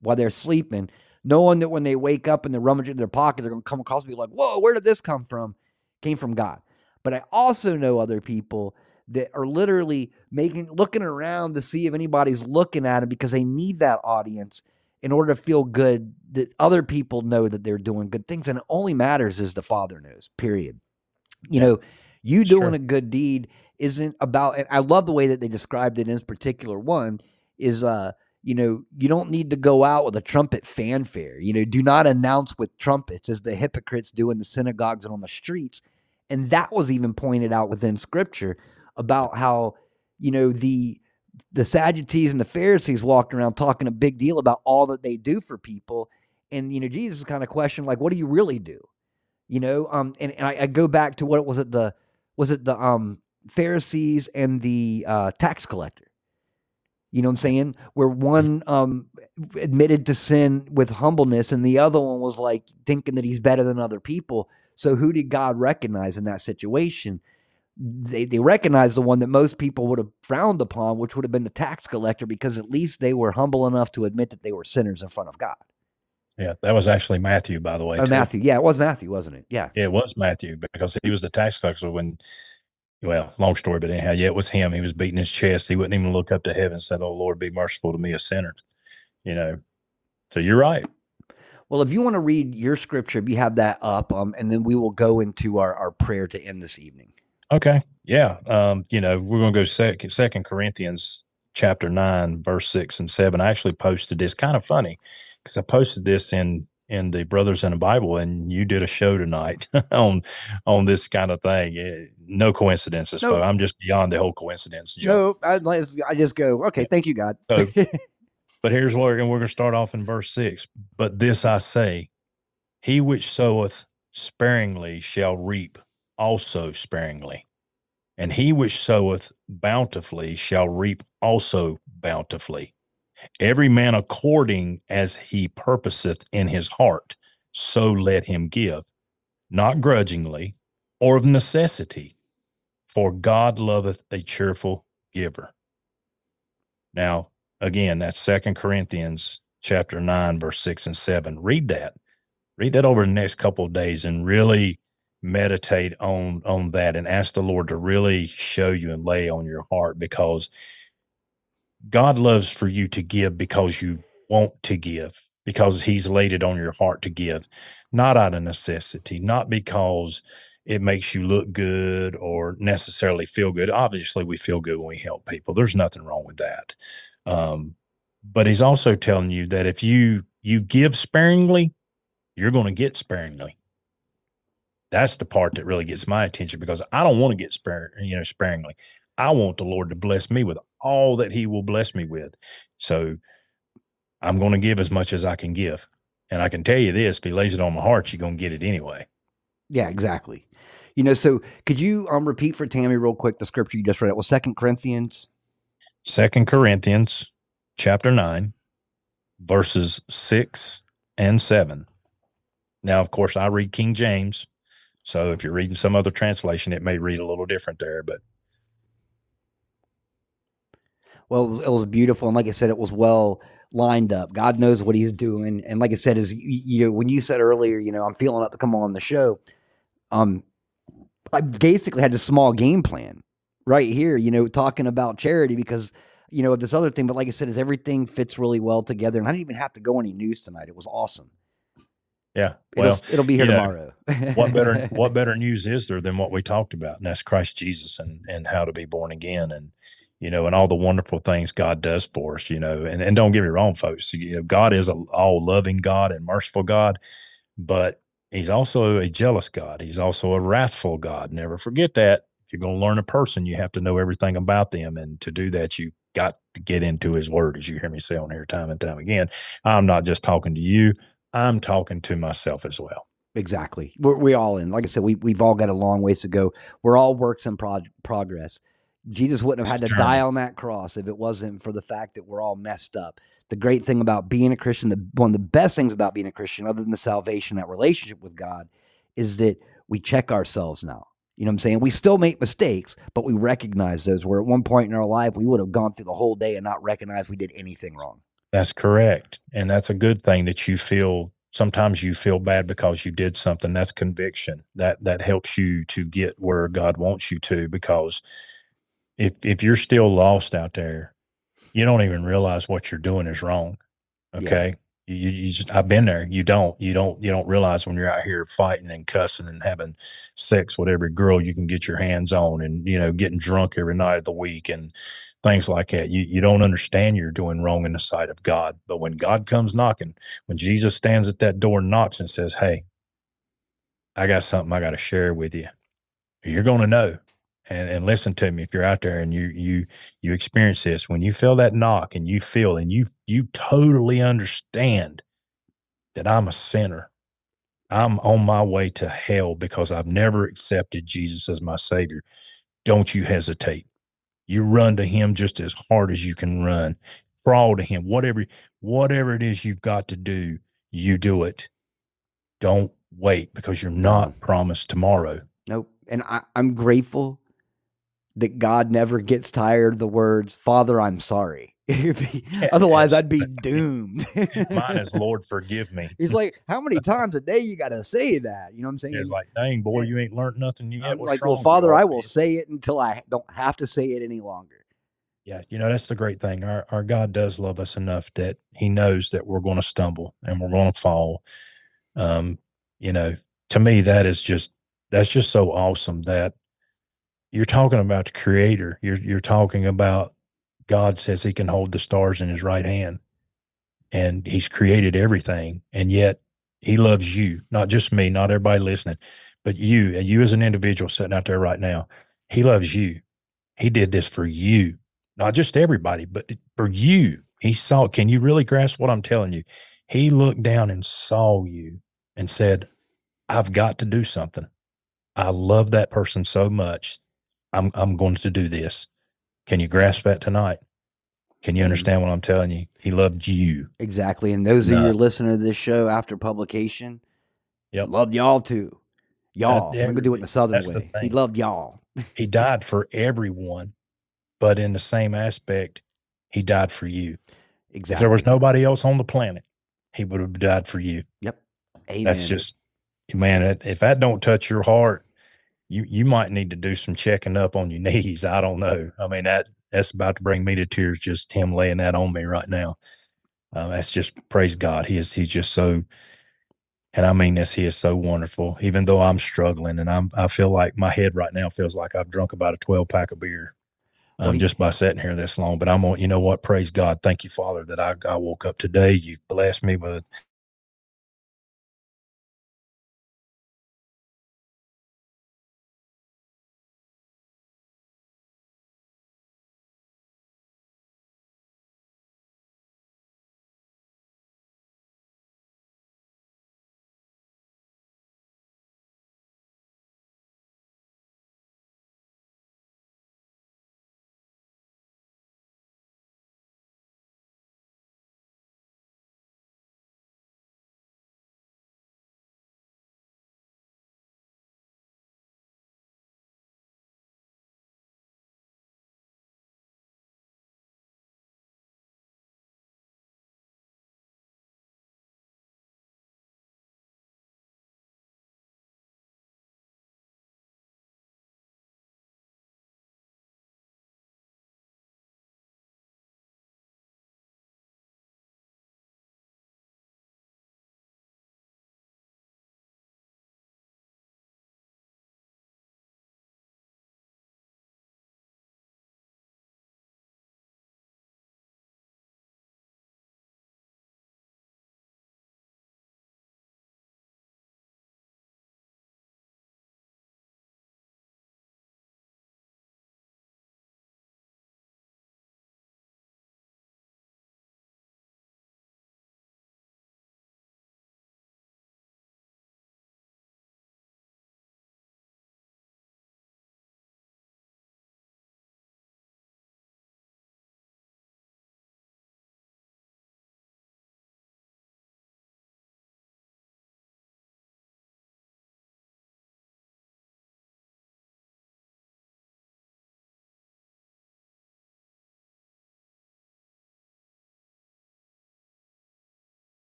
while they're sleeping knowing that when they wake up and they're rummaging in their pocket, they're going to come across and be like, whoa, where did this come from? Came from God. But I also know other people that are literally making, looking around to see if anybody's looking at them because they need that audience in order to feel good that other people know that they're doing good things. And it only matters is the Father knows, period. You Yeah. know, you doing Sure. a good deed isn't about, and I love the way that they described it in this particular one is, uh, you know, you don't need to go out with a trumpet fanfare. You know, do not announce with trumpets as the hypocrites do in the synagogues and on the streets. And that was even pointed out within scripture about how, you know, the the Sadducees and the Pharisees walked around talking a big deal about all that they do for people. And, you know, Jesus kind of questioned, like, what do you really do? You know, um, and, and I, I go back to what was it the was it the um Pharisees and the uh tax collector? You know what I'm saying? Where one um admitted to sin with humbleness and the other one was like thinking that he's better than other people. So who did God recognize in that situation? They they recognized the one that most people would have frowned upon, which would have been the tax collector, because at least they were humble enough to admit that they were sinners in front of God. Yeah, that was actually Matthew, by the way. Oh. Matthew. Yeah, it was Matthew, wasn't it? Yeah. Yeah, it was Matthew because he was the tax collector when. Well, long story, but anyhow, yeah, it was him. He was beating his chest. He wouldn't even look up to heaven and said, "Oh Lord, be merciful to me, a sinner." You know, so you're right. Well, if you want to read your scripture, you have that up, um, and then we will go into our, our prayer to end this evening. Okay, yeah, um, you know, we're gonna go second Second Corinthians chapter nine, verse six and seven. I actually posted this. Kind of funny because I posted this in in the Brothers in the Bible, and you did a show tonight on on this kind of thing. Eh, no coincidences, No. so I'm just beyond the whole coincidence. No, I, I just go, okay, thank you, God. So- But here's where and we're going to start off in verse six. But this I say, He which soweth sparingly shall reap also sparingly, and he which soweth bountifully shall reap also bountifully. Every man according as he purposeth in his heart, so let him give, not grudgingly or of necessity, for God loveth a cheerful giver. Now, again, that's Second Corinthians chapter 9, verse 6 and 7. Read that. Read that over the next couple of days and really meditate on on that and ask the Lord to really show you and lay on your heart because God loves for you to give because you want to give, because He's laid it on your heart to give, not out of necessity, not because it makes you look good or necessarily feel good. Obviously, we feel good when we help people. There's nothing wrong with that. Um, but He's also telling you that if you you give sparingly, you're going to get sparingly. That's the part that really gets my attention because I don't want to get spare, you know, sparingly. I want the Lord to bless me with all that He will bless me with. So I'm going to give as much as I can give. And I can tell you this if He lays it on my heart, you're going to get it anyway. Yeah, exactly. You know, so could you um repeat for Tammy real quick the scripture you just read? It was Second Corinthians. Second Corinthians chapter 9, verses 6 and 7. Now, of course, I read King James. So if you're reading some other translation, it may read a little different there, but Well, it was, it was beautiful, and like I said, it was well lined up. God knows what He's doing, and like I said, is you, know when you said earlier, you know, I'm feeling up to come on the show. Um, I basically had a small game plan right here, you know, talking about charity because you know this other thing. But like I said, is everything fits really well together, and I didn't even have to go any news tonight. It was awesome. yeah. Well, it'll, it'll be here you know, tomorrow. what better what better news is there than what we talked about and that's christ jesus and and how to be born again and you know and all the wonderful things god does for us you know and, and don't get me wrong folks you know god is a all loving god and merciful god but he's also a jealous god he's also a wrathful god never forget that if you're going to learn a person you have to know everything about them and to do that you got to get into his word as you hear me say on here time and time again i'm not just talking to you i'm talking to myself as well Exactly. We're we all in. Like I said, we we've all got a long ways to go. We're all works in prog- progress. Jesus wouldn't have had to die on that cross if it wasn't for the fact that we're all messed up. The great thing about being a Christian, the one of the best things about being a Christian, other than the salvation, that relationship with God, is that we check ourselves now. You know what I'm saying? We still make mistakes, but we recognize those. Where at one point in our life, we would have gone through the whole day and not recognized we did anything wrong. That's correct. And that's a good thing that you feel sometimes you feel bad because you did something. That's conviction. That that helps you to get where God wants you to because if if you're still lost out there, you don't even realize what you're doing is wrong. Okay. You, you, you just, I've been there. You don't, you don't, you don't realize when you're out here fighting and cussing and having sex with every girl you can get your hands on and, you know, getting drunk every night of the week and things like that. You, you don't understand you're doing wrong in the sight of God. But when God comes knocking, when Jesus stands at that door and knocks and says, Hey, I got something I got to share with you, you're going to know. And, and listen to me if you're out there and you you you experience this when you feel that knock and you feel and you you totally understand that I'm a sinner. I'm on my way to hell because I've never accepted Jesus as my savior. Don't you hesitate. You run to him just as hard as you can run. Crawl to him. Whatever whatever it is you've got to do, you do it. Don't wait because you're not promised tomorrow. Nope. And I, I'm grateful that God never gets tired of the words, Father, I'm sorry. Otherwise, I'd be doomed. Mine is Lord forgive me. He's like, How many times a day you got to say that? You know what I'm saying? It's like, dang boy, you ain't learned nothing What's like, well, Father, I will say it until I don't have to say it any longer. Yeah, you know that's the great thing. Our our God does love us enough that He knows that we're going to stumble and we're going to fall. Um, you know, to me, that is just that's just so awesome that you're talking about the Creator. You're you're talking about God says He can hold the stars in His right hand, and He's created everything, and yet He loves you, not just me, not everybody listening, but you and you as an individual sitting out there right now. He loves you. He did this for you not just everybody, but for you. He saw, can you really grasp what I'm telling you? He looked down and saw you and said, I've got to do something. I love that person so much. I'm I'm going to do this. Can you grasp that tonight? Can you Mhm. understand what I'm telling you? He loved you. Exactly. And those of you No. are listening to this show after publication, Yep. loved y'all too. Y'all. I'm gonna do it in the southern that's the way. He loved y'all. He died for everyone, but in the same aspect, he died for you. Exactly. If there was nobody else on the planet, he would have died for you. Yep. Amen. That's just man, if that don't touch your heart, you you might need to do some checking up on your knees. I don't know. I mean that that's about to bring me to tears. Just him laying that on me right now. Uh, that's just praise God. He is he's just so, and I mean this. He is so wonderful. Even though I'm struggling, and I'm I feel like my head right now feels like I've drunk about a 12 pack of beer. Um, just by sitting here this long, but I'm on. You know what? Praise God. Thank you, Father, that I, I woke up today. You've blessed me with